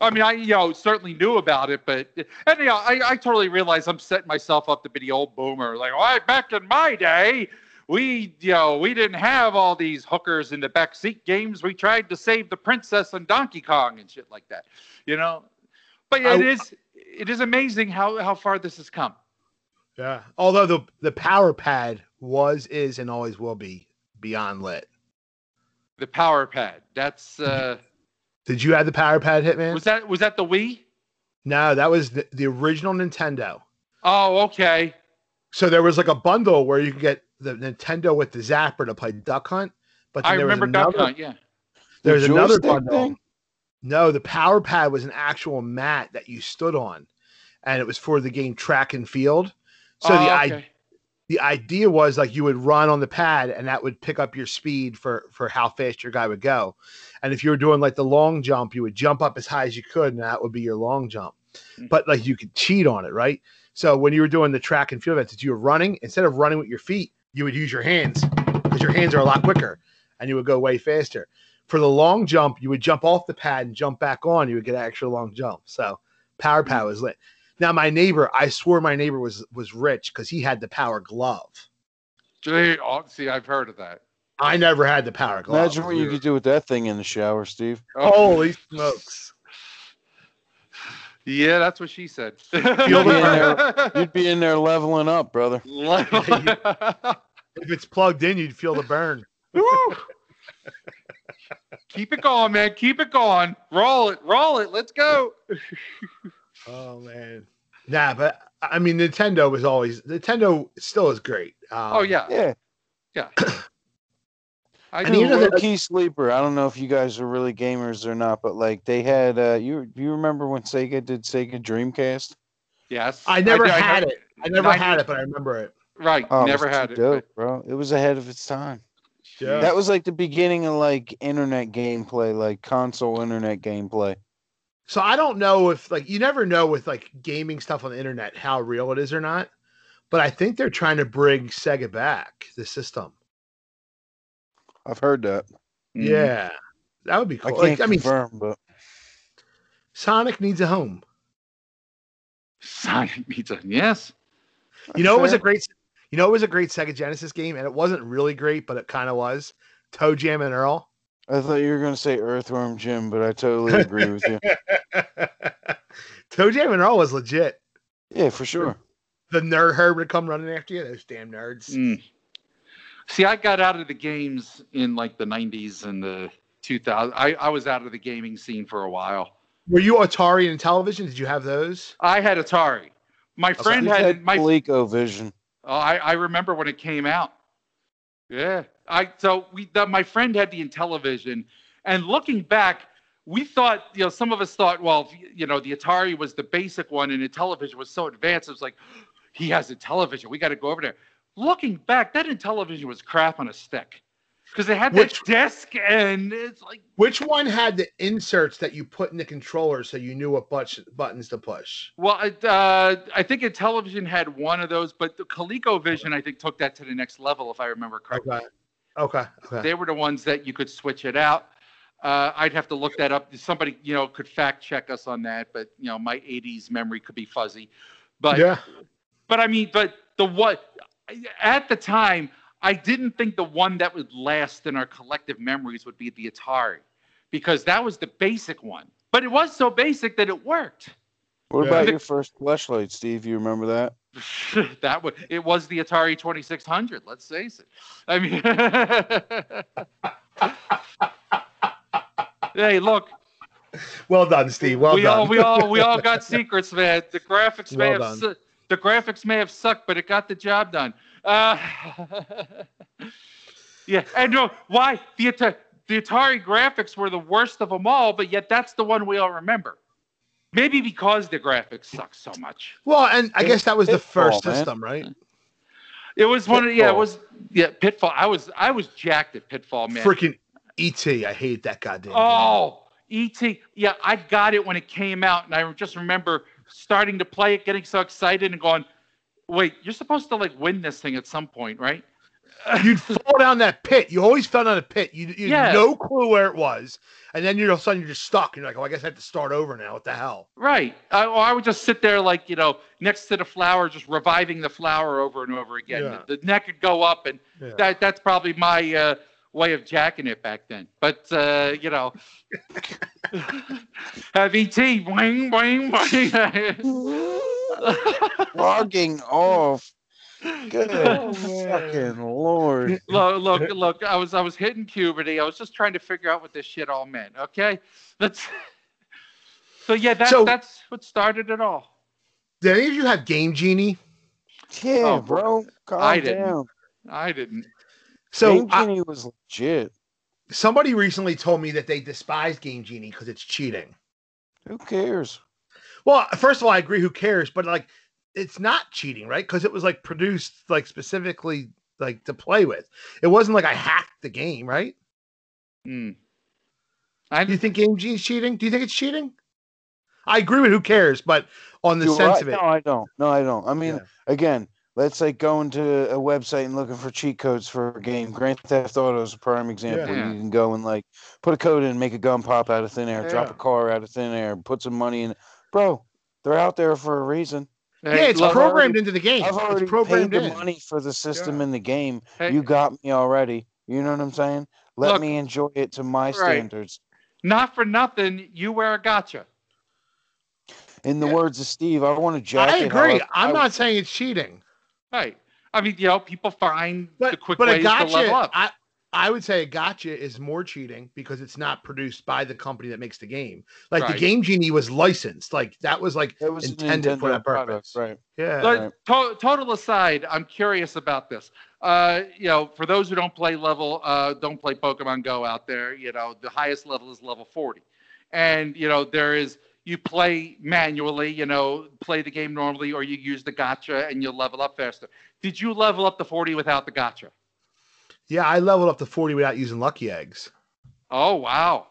I mean, I you know certainly knew about it, but and you know, I, I totally realize I'm setting myself up to be the old boomer. Like, well, back in my day, we you know we didn't have all these hookers in the backseat games. We tried to save the princess and Donkey Kong and shit like that. You know, but it I- is it is amazing how how far this has come. Yeah. Although the the power pad was, is, and always will be beyond lit. The power pad. That's uh, Did you have the power pad, Hitman? was that was that the Wii? no, that was the, the original Nintendo. Oh, okay. So there was like a bundle where you could get the Nintendo with the zapper to play Duck Hunt. But then I there was remember Duck another, Hunt. Yeah. The There's another joystick bundle. thing? No, the power pad was an actual mat that you stood on, and it was for the game track and field. So Oh, the i the idea was like you would run on the pad, and that would pick up your speed for for how fast your guy would go. And if you were doing like the long jump, you would jump up as high as you could, and that would be your long jump. Mm. But like you could cheat on it, right? So when you were doing the track and field events, if you were running, instead of running with your feet, you would use your hands because your hands are a lot quicker, and you would go way faster. For the long jump, you would jump off the pad and jump back on. You would get an extra long jump. So power pad was lit. Now my neighbor, I swore my neighbor was was rich because he had the power glove. Gee, oh, see, I've heard of that. I never had the power glove. Imagine what you could do with that thing in the shower, Steve. Holy smokes! Yeah, that's what she said. <laughs> Feel the You'd be in there leveling up, brother. <laughs> If it's plugged in, you'd feel the burn. Keep it going, man. Keep it going. Roll it. Roll it. Let's go. <laughs> Oh man. Nah, but I mean, Nintendo was always Nintendo still is great. Um, Oh yeah. Yeah. Yeah. <clears throat> I And do. you know Low that- key sleeper. I don't know if you guys are really gamers or not, but like they had uh you you remember when Sega did Sega Dreamcast? yes. I never do- had know- it. I never Ninety- had it, but I remember it. Right. Oh, never was had too it. dope, bro. It was ahead of its time. Yeah. That was like the beginning of like internet gameplay, like console internet gameplay. So I don't know if like you never know with like gaming stuff on the internet how real it is or not. But I think they're trying to bring Sega back the system. I've heard that. Mhm. Yeah, that would be cool. I cool. can't Like, I mean, confirm, but Sonic needs a home. Sonic <laughs> needs a yes. You know, it was a great. You know, it was a great Sega Genesis game, and it wasn't really great, but it kind of was. Toe Jam and Earl. I thought you were gonna say Earthworm Jim, but I totally agree with you. <laughs> Toe Jam and Earl was legit. Yeah, for sure. The nerd herd would come running after you. Those damn nerds. Mm. See, I got out of the games in like the 90s and the 2000s. I, I was out of the gaming scene for a while. Were you Atari and television? Did you have those? I had Atari. My friend Steve had, had my ColecoVision. Oh, I, I remember when it came out. Yeah. I so we the, my friend had the Intellivision, and looking back, we thought you know some of us thought well you know the Atari was the basic one and the television was so advanced. It was like <gasps> he has a television. We got to go over there. Looking back, that Intellivision was crap on a stick because they had that Which- disc and it's like Which one had the inserts that you put in the controller so you knew what but- buttons to push? well it, uh, I think Intellivision had one of those, but the ColecoVision I think took that to the next level if I remember correctly. Okay. Okay. Okay. They were the ones that you could switch it out. Uh, I'd have to look that up. Somebody, you know, could fact check us on that, but you know, my '80s memory could be fuzzy. But, yeah. but I mean, but the what at the time, I didn't think the one that would last in our collective memories would be the Atari, because that was the basic one. But it was so basic that it worked. What Yeah. about your first flashlight, Steve? You remember that? <laughs> that would it was the Atari 2600. Let's face it. I mean, <laughs> hey, look, Well done, Steve. Well we done. all we all we all <laughs> got secrets, man. The graphics may have done. su- the graphics may have sucked, but it got the job done. Uh, <laughs> yeah, and no, why the Ata- the Atari graphics were the worst of them all, but yet that's the one we all remember. Maybe because the graphics suck so much. well, and I guess that was the first man. system, right? It was one of yeah, it Pitfall. was yeah, Pitfall. I was I was jacked at Pitfall, man. Freaking ET, I hate that goddamn. game. Oh, E.T. Yeah, I got it when it came out, and I just remember starting to play it, getting so excited, and going, "Wait, you're supposed to like win this thing at some point, right?" <laughs> You'd fall down that pit. You always fell down a pit. You, you Yeah. had no clue where it was, and then you're all of a sudden you're just stuck. And you're like, "Oh, I guess I have to start over now. What the hell?" Right. I, or I would just sit there, like, you know, next to the flower, just reviving the flower over and over again. Yeah. The, the neck would go up, and Yeah. that that's probably my uh, way of jacking it back then. But, uh, you know, <laughs> have ET, boing, boing, boing. <laughs> Logging off. Good Oh, fucking lord. look, look, look, I was I was hitting puberty. I was just trying to figure out what this shit all meant. Okay. That's <laughs> so yeah, that's So- that's what started it all. Did any of you have Game Genie? Yeah, Oh, bro. Calm I didn't. down. I didn't. So Game I- Genie was legit. Somebody recently told me that they despise Game Genie because it's cheating. Who cares? Well, first of all, I agree. Who cares? But like, it's not cheating, right? Because it was like produced like specifically like to play with. It wasn't like I hacked the game, right? Hmm. I Do you think Game Genie's cheating? Do you think it's cheating? I agree with who cares, but on the You're sense right. of it, No, I don't. No, I don't. I mean, Yeah. again, let's say going to a website and looking for cheat codes for a game. Grand Theft Auto is a prime example. Yeah. You can go and like put a code in, make a gun pop out of thin air, drop a car out of thin air, put some money in. Bro, they're out there for a reason. yeah, it's look, programmed into the game. I've already It's programmed paid the in. money for the system Yeah. in the game. hey, You got me already. You know what I'm saying? Let Look- me enjoy it to my Right. standards. not for nothing, you wear a gotcha. In the Yeah. words of Steve, I want to jack I agree. I'm I- not saying it's cheating, Right. I mean, you know, people find but the quick but a ways to level up. I I would say a gotcha is more cheating because it's not produced by the company that makes the game. Like the Game Genie was licensed. Like that was like It was intended for Nintendo that product, purpose. right? yeah. But Right. to- total aside, I'm curious about this. Uh, you know, for those who don't play level, uh, don't play Pokemon Go out there, you know, the highest level is level 40. And, you know, there is, you play manually, you know, play the game normally, or you use the gotcha and you level up faster. Did you level up to 40 without the gotcha? Yeah, I leveled up to 40 without using lucky eggs. Oh, wow.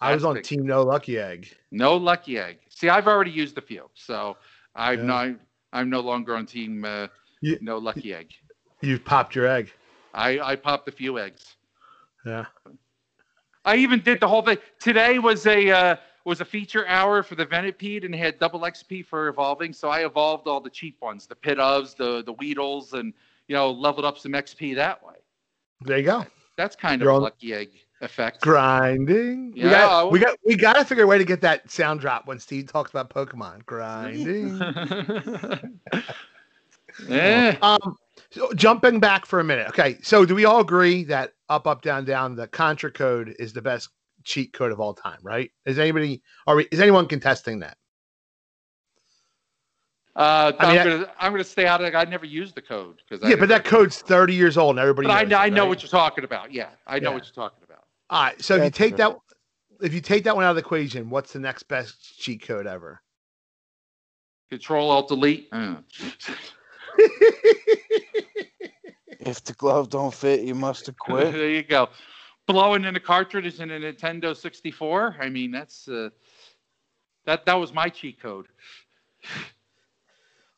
I was on big. team no lucky egg. No lucky egg. See, I've already used a few, so I'm Yeah. not, I'm no longer on team uh, You- no lucky egg. You've popped your egg. I, I popped a few eggs. Yeah. I even did the whole thing. Today was a uh, was a feature hour for the Venipede, and had double XP for evolving. So I evolved all the cheap ones, the Pidoves, the the Weedles, and you know leveled up some XP that way. There you go. That's kind You're of a on- lucky egg effect. Grinding. we Yeah, got I- we got we got to figure a way to get that sound drop when Steve talks about Pokemon. Grinding. yeah. <laughs> um so jumping back for a minute. Okay. So do we all agree that up up down down the contra code is the best cheat code of all time, right? Is anybody are we is anyone contesting that? Uh, I mean, I'm gonna I'm gonna stay out of it. I never used the code because Yeah, but that code's 30 years old and everybody But I, knows I it, know right? what you're talking about. Yeah, I know Yeah. what you're talking about. All right. So if you take fair. that if you take that one out of the equation, what's the next best cheat code ever? Control Alt Delete. Uh. <laughs> If the glove don't fit, you must have quit. <laughs> there you go. Blowing in a cartridge in a Nintendo 64. I mean, that's uh, that that was my cheat code.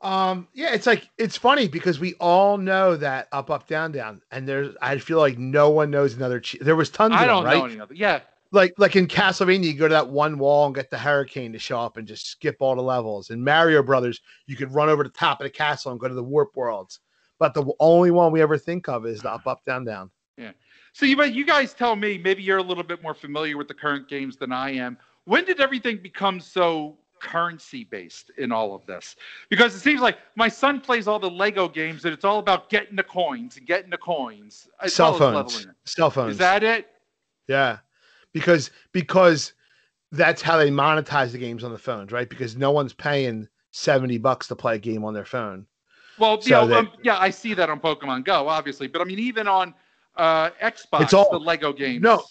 Um, yeah, it's like it's funny because we all know that up, up, down, down, and there's I feel like no one knows another. Che- there was tons I of them, don't right? know any other. Yeah, Like like in Castlevania, you go to that one wall and get the hurricane to show up and just skip all the levels. In Mario Brothers, you could run over the top of the castle and go to the warp worlds. But the only one we ever think of is the up, up, down, down. So you but you guys tell me. Maybe you're a little bit more familiar with the current games than I am. When did everything become so currency based in all of this? Because it seems like my son plays all the Lego games and it's all about getting the coins and getting the coins. Cell phones. Cell phones. Is that it? Yeah, because because that's how they monetize the games on the phones, right? Because no one's paying seventy bucks to play a game on their phone. Well, So that- um, yeah, I see that on Pokemon Go, obviously, but I mean, even on uh, Xbox, It's all- the Lego games. No.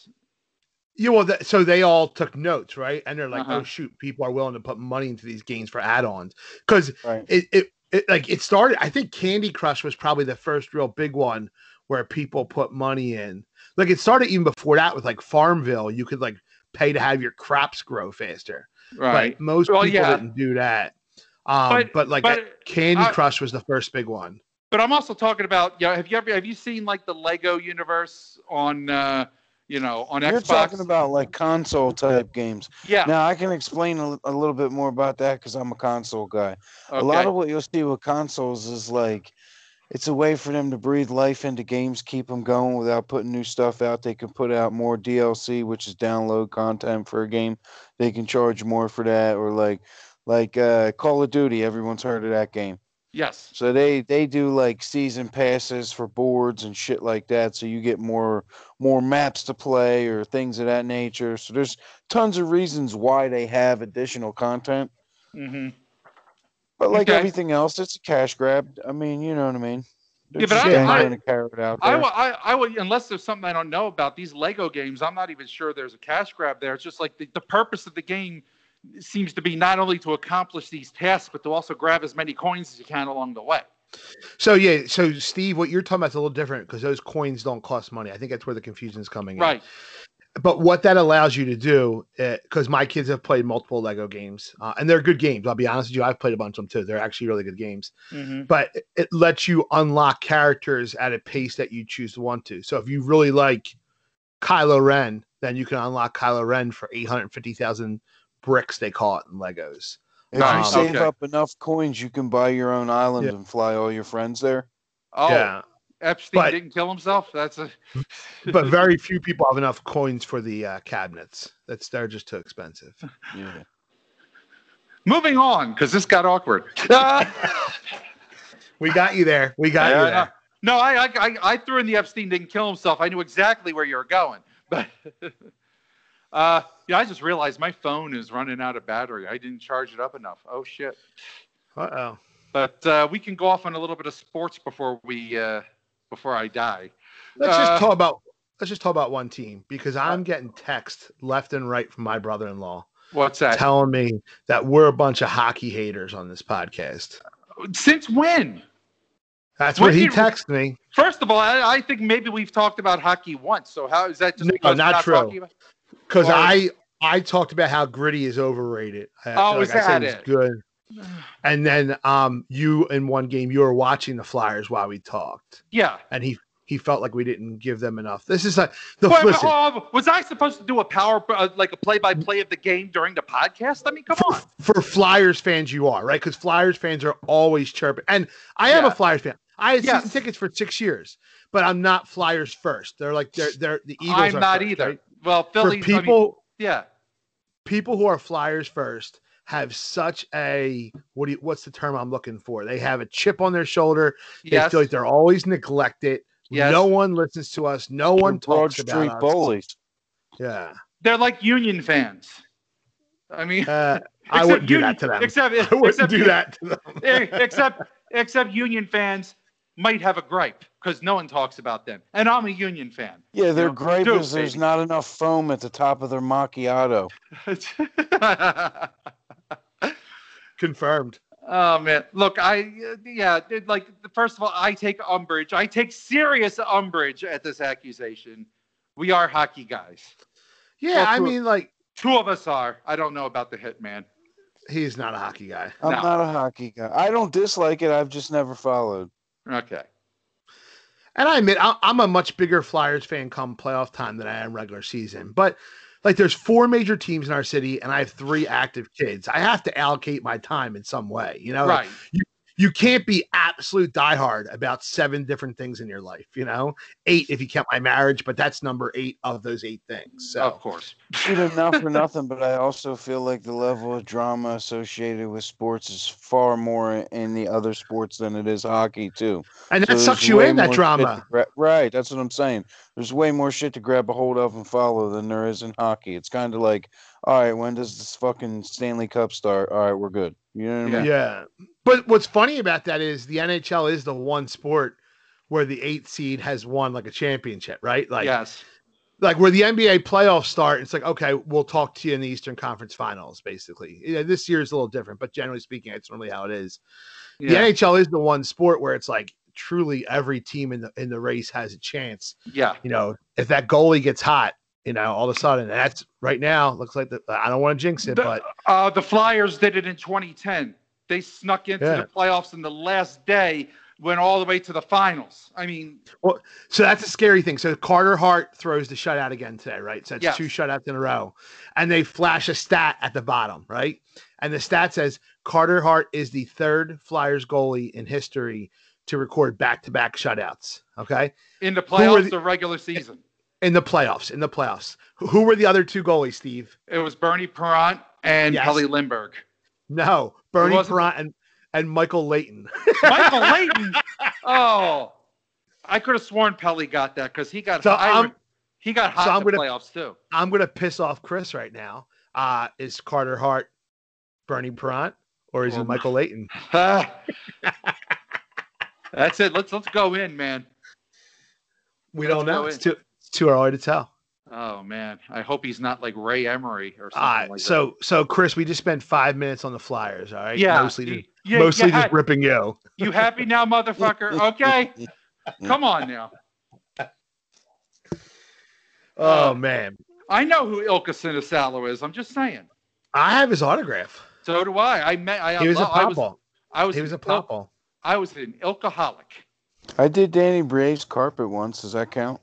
Yeah, well, that, so they all took notes, right? And they're like, Uh-huh. "Oh shoot, people are willing to put money into these games for add-ons." Because Right. it, it, it, like, it started. I think Candy Crush was probably the first real big one where people put money in. Like it started even before that with like Farmville. You could like pay to have your crops grow faster. Right. But most Well, people yeah. didn't do that. Um, But- but, like but Candy I- Crush was the first big one. But I'm also talking about, you know, have you ever have you seen like the Lego universe on uh you know, on You're Xbox? talking about like console type games. yeah. Now I can explain a, a little bit more about that because I'm a console guy. okay. A lot of what you'll see with consoles is like it's a way for them to breathe life into games, keep them going without putting new stuff out. They can put out more DLC, which is download content for a game. They can charge more for that, or like like uh, Call of Duty. Everyone's heard of that game. Yes. So they they do like season passes for boards and shit like that. So you get more more maps to play or things of that nature. So there's tons of reasons why they have additional content. Mm-hmm. But like Okay. everything else, it's a cash grab. I mean, you know what I mean. They're Yeah, but just I- dangling I- a carrot out I, there. wa- I, I would, unless there's something I don't know about these Lego games, I'm not even sure there's a cash grab there. It's just like the, the purpose of the game seems to be not only to accomplish these tasks, but to also grab as many coins as you can along the way. So yeah, so Steve, what you're talking about is a little different because those coins don't cost money. I think that's where the confusion is coming in. Right. But what that allows you to do, because my kids have played multiple Lego games, uh, and they're good games. I'll be honest with you, I've played a bunch of them too. They're actually really good games. Mm-hmm. But it- it lets you unlock characters at a pace that you choose to want to. So if you really like Kylo Ren, then you can unlock Kylo Ren for eight hundred fifty thousand bricks. They call it in Legos. if you Nice, save okay. up enough coins, you can buy your own island Yeah. and fly all your friends there. Oh, Yeah, Epstein But- didn't kill himself. That's a <laughs> but very few people have enough coins for the uh, cabinets. That's they're just too expensive. <laughs> Yeah. moving on because this got awkward. <laughs> We got you there. We got Yeah, you there. No, I, I, I, I threw in the Epstein didn't kill himself. I knew exactly where you were going, but uh, yeah, I just realized my phone is running out of battery. I didn't charge it up enough. Oh shit! Uh oh. But uh, we can go off on a little bit of sports before we uh, before I die. Let's Uh, just talk about let's just talk about one team because I'm getting text left and right from my brother-in-law What's that? telling me that we're a bunch of hockey haters on this podcast. Since when? That's When what he texted me. First of all, I, I think maybe we've talked about hockey once. So how is that just No, not we're true. Because I I talked about how gritty is overrated. I- Oh, is I said that it? good. <sighs> And then um you in one game you were watching the Flyers while we talked, Yeah. and he he felt like we didn't give them enough. This is a the Wait, listen, oh, was I supposed to do a power uh, like a play-by-play of the game during the podcast? I mean, come on. for, for Flyers fans, you are right because Flyers fans are always chirping, and I am Yeah. a Flyers fan. I had Yes. season tickets for six years, but I'm not Flyers first. They're like they're they're the Eagles. I'm not first, either. right? Well, For Philly. people, yeah. people who are Flyers first have such a what do you, what's the term I'm looking for? They have a chip on their shoulder. They Yes. feel like they're always neglected. Yes. No one listens to us. No one Broad talks Street about us. bullies. Yeah, They're like Union fans. I mean, uh, I <laughs> wouldn't do Union- that to them. Except, I wouldn't except, do that to them. <laughs> except, except Union fans might have a gripe because no one talks about them, and I'm a Union fan. Yeah, their know, gripe do it, is there's baby. not enough foam at the top of their macchiato. <laughs> Confirmed. Oh man, look, I uh, yeah, it- like first of all, I take umbrage. I take serious umbrage at this accusation. We are hockey guys. Yeah, Well, I to- mean, like Two of us are. I don't know about the hitman. he's not a hockey guy. I'm No. not a hockey guy. I don't dislike it. I've just never followed. Okay. And I admit, I'm a much bigger Flyers fan come playoff time than I am regular season. But like, there's four major teams in our city, and I have three active kids. I have to allocate my time in some way. You know, Right. you can't be absolute diehard about seven different things in your life. You know, eight if you count my marriage, but that's number eight of those eight things. So Of course. Dude, not for nothing, but I also feel like the level of drama associated with sports is far more in the other sports than it is hockey, too. and that So sucks you in that drama. gra- right, that's what I'm saying. There's way more shit to grab a hold of and follow than there is in hockey. It's kind of like, all right, when does this fucking Stanley Cup start? All right, we're good. You know what I mean? Yeah. But what's funny about that is the NHL is the one sport where the eighth seed has won like a championship, right? Like, yes. like where the NBA playoffs start, it's like, okay, we'll talk to you in the Eastern Conference Finals, basically. Yeah, this year is a little different, but generally speaking, it's normally how it is. The NHL is the one sport where it's like truly every team in the in the race has a chance. Yeah. You know, if that goalie gets hot, you know, all of a sudden, that's right now looks like the, I don't want to jinx it, The- but Uh, the Flyers did it in 2010. They snuck into Yeah. the playoffs in the last day, went all the way to the finals. I mean, so that's a scary thing. So Carter Hart throws the shutout again today, right? So it's Yes. two shutouts in a row, and they flash a stat at the bottom, right? And the stat says Carter Hart is the third Flyers goalie in history to record back-to-back shutouts. Okay. in the playoffs, the- the regular season, in the playoffs. In the playoffs, who were the other two goalies, Steve? it was Bernie Parent and Yes. Pelle Lindbergh. No, Bernie Parent and and Michael Leighton. Michael <laughs> Leighton. Oh, I could have sworn Pelle got that because he got So high- I'm- he got hot so in I'm the gonna- playoffs too. I'm gonna piss off Chris right now. Uh, is Carter Hart Bernie Parent or is he Or- Michael Leighton? <laughs> That's it. Let's let's go in, man. We Let's don't know. It's too it's too early to tell. Oh man, I hope he's not like Ray Emery or something All right, like so so Chris, we just spent five minutes on the Flyers. All right. Yeah, mostly you, just, you- mostly you, just ha- ripping you. you happy now, motherfucker? <laughs> Okay, come on now. Oh Uh, man, I know who Ilkka Sinisalo is. I'm just saying. I have his autograph. So do I. I met. I, He was a lo- I was, popple. I was. He was a an Il- popple. I was an Ilkaholic. I did Danny Briere's carpet once. Does that count?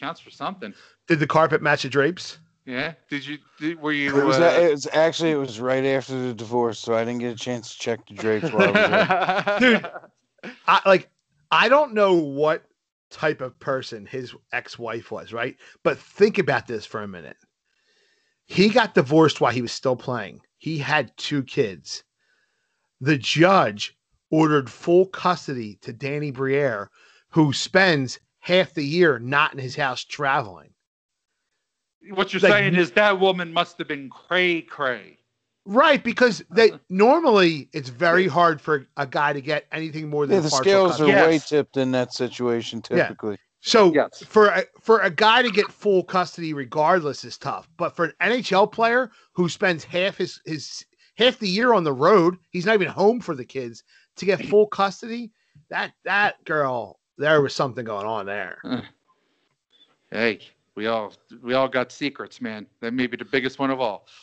Counts for something. Did the carpet match the drapes? Yeah. Did you? Did, were you? It was, uh, it was actually it was right after the divorce, so I didn't get a chance to check the drapes while I was there. <laughs> Dude. I like I don't know what type of person his ex-wife was, right? But think about this for a minute. He got divorced while he was still playing. He had two kids. The judge ordered full custody to Danny Briere, who spends half the year not in his house traveling. what you're Like, saying is that woman must have been cray cray. Right, because they uh-huh. normally it's very hard for a guy to get anything more than Yeah, the partial scales custody. are Yes. way tipped in that situation Yeah. typically. So Yes. for a, for a guy to get full custody regardless is tough. But for an NHL player who spends half his his half the year on the road, he's not even home for the kids to get full custody. That that girl, there was something going on there. Hey, we all we all got secrets, man. That may be the biggest one of all. <laughs>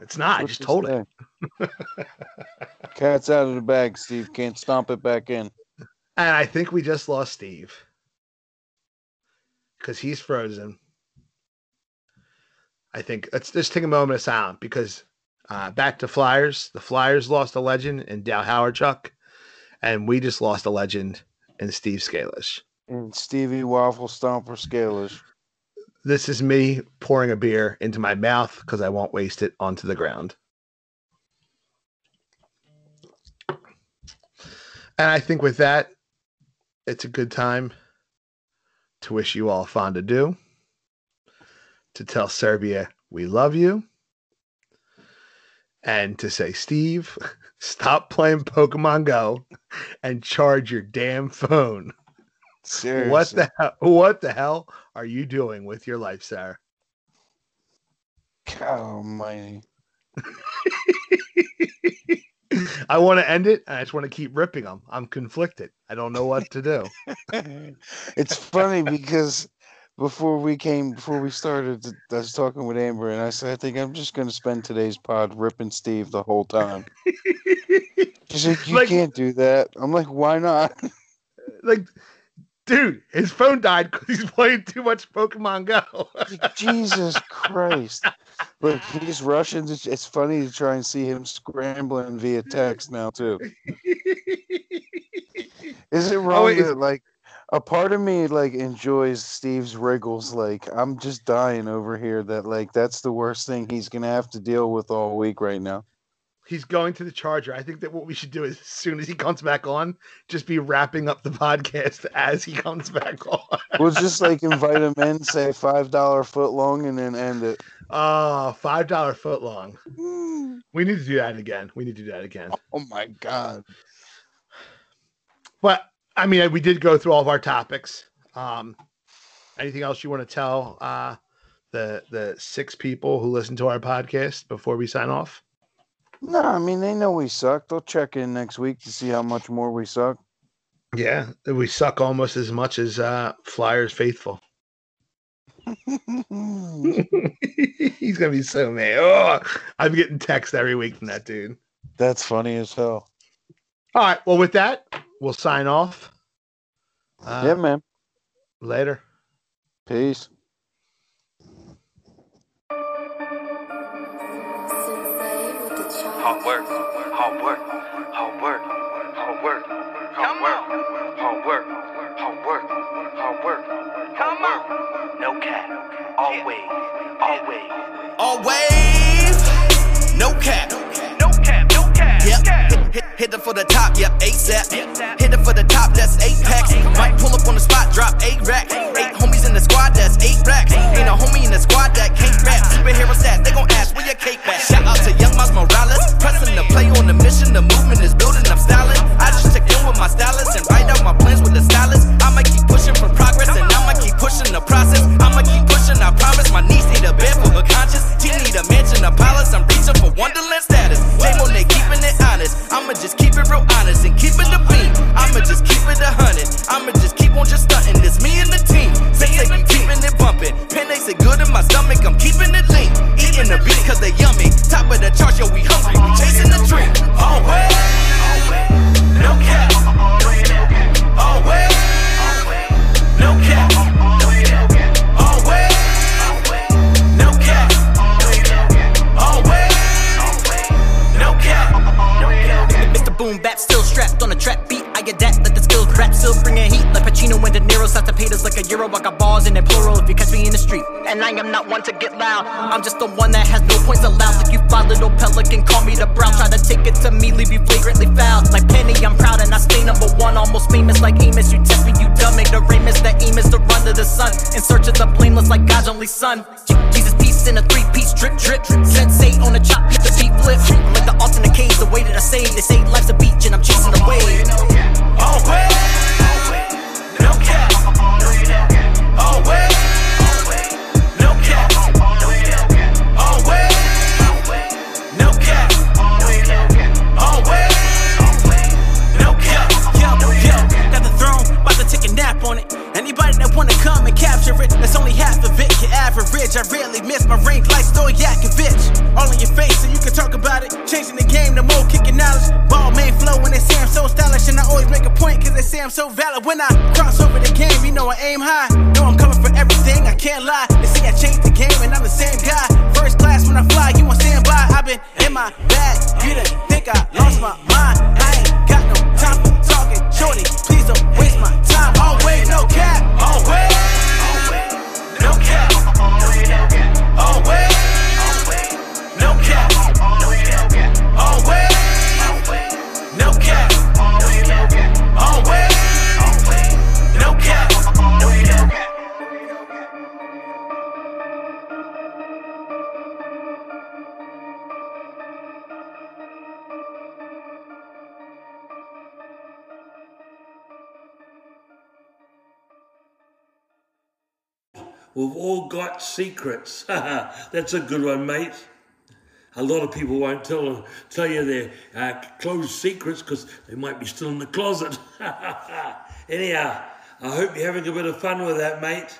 It's not. I just you told it. <laughs> Cat's out of the bag, Steve. Can't stomp it back in. And I think we just lost Steve because he's frozen. I think let's just take a moment of silence because uh, back to Flyers. The Flyers lost a legend in Dale Hawerchuk, and we just lost a legend in Steve Scalish. And Stevie Waffle Stomper Scalish. This is me pouring a beer into my mouth because I won't waste it onto the ground. And I think with that, it's a good time to wish you all fond adieu, to tell Serbia we love you, and to say, Steve, stop playing Pokemon Go and charge your damn phone. Seriously. What the hell? What the hell are you doing with your life, sir? God almighty. <laughs> I want to end it, I just want to keep ripping them. I'm conflicted. I don't know what to do. <laughs> it's funny because before we came, before we started, I was talking with Amber, and I said, I think I'm just going to spend today's pod ripping Steve the whole time. <laughs> She's like, You Like- can't do that. I'm like, Why not? <laughs> like, dude, his phone died because he's playing too much Pokemon Go. Jesus Christ. Look, he's Russian. It's, funny to try and see him scrambling via text now, too. <laughs> Is it oh, wrong wait, is- that, like, a part of me, like, enjoys Steve's wriggles? Like, I'm just dying over here that, like, that's the worst thing he's to have to deal with all week right now. he's going to the charger. I think that what we should do is as soon as he comes back on, just be wrapping up the podcast <laughs> as he comes back on. We'll just, like, <laughs> invite him in, say $5 foot long, and then end it. Oh, five dollar foot long. Mm. We need to do that again. We need to do that again. Oh, my God. But I mean, we did go through all of our topics. Um, anything else you want to tell uh, the the six people who listen to our podcast before we sign off? No, I mean, they know we suck. They'll check in next week to see how much more we suck. Yeah, we suck almost as much as uh, Flyers faithful. <laughs> He's gonna be so mad. Oh, I'm getting texts every week from that dude. That's funny as hell. All right. Well, with that, we'll sign off. Uh, yeah, man. Later. Peace. Hard work, hard work, hard work, hard work, hard work, hard work, hard work, hard work, come on. No cap, always, always, always, no cap hit, hit, it for the top, yep, ASAP. Hit it for the top, that's eight packs. Might pull up on the spot, drop eight racks. Eight homies in the squad, that's eight racks. Ain't a homie in the squad that can't rap. Superhero stats, they gon' ask where your cake back. Shout out to Young Miles Morales, pressing the play on the mission. The movement is building, I'm styling. I just check in with my stylist and write out my plans with the stylist. I'ma keep pushing for progress and I'ma keep pushing the process. I'ma keep I promise. My niece need a bed for her conscience. She need a mansion, a palace. I'm reaching for Wonderland status. J Mo, they keeping it honest. I'ma just keep it real honest and keep it the beat. I'ma just keep it a hundred. I'ma just keep on just stunting. It's me and the team. Say they be keeping it bumping. Pen they say good in my stomach. I'm keeping it lean. Eating the beat cause they yummy. Top of the charts, yo, we Start to like a euro. I got balls in the plural if you catch me in the street. And I am not one to get loud. I'm just the one that has no points allowed. Like you fly, little pelican, call me the brown. Try to take it to me, leave you flagrantly foul. Like Penny, I'm proud and I stay number one. Almost famous like Amos. You test me, you dumb. Ignoramus, the aim is to run to the sun. In search of the blameless like God's only son. Je- Jesus piece in a three piece drip drip. Sensei on a chop, the beat flip. Like the alternate case, the way that I say they say life's a aim high. We've all got secrets. <laughs> That's a good one, mate. A lot of people won't tell tell you their uh, closed secrets because they might be still in the closet. <laughs> Anyhow, I hope you're having a bit of fun with that, mate.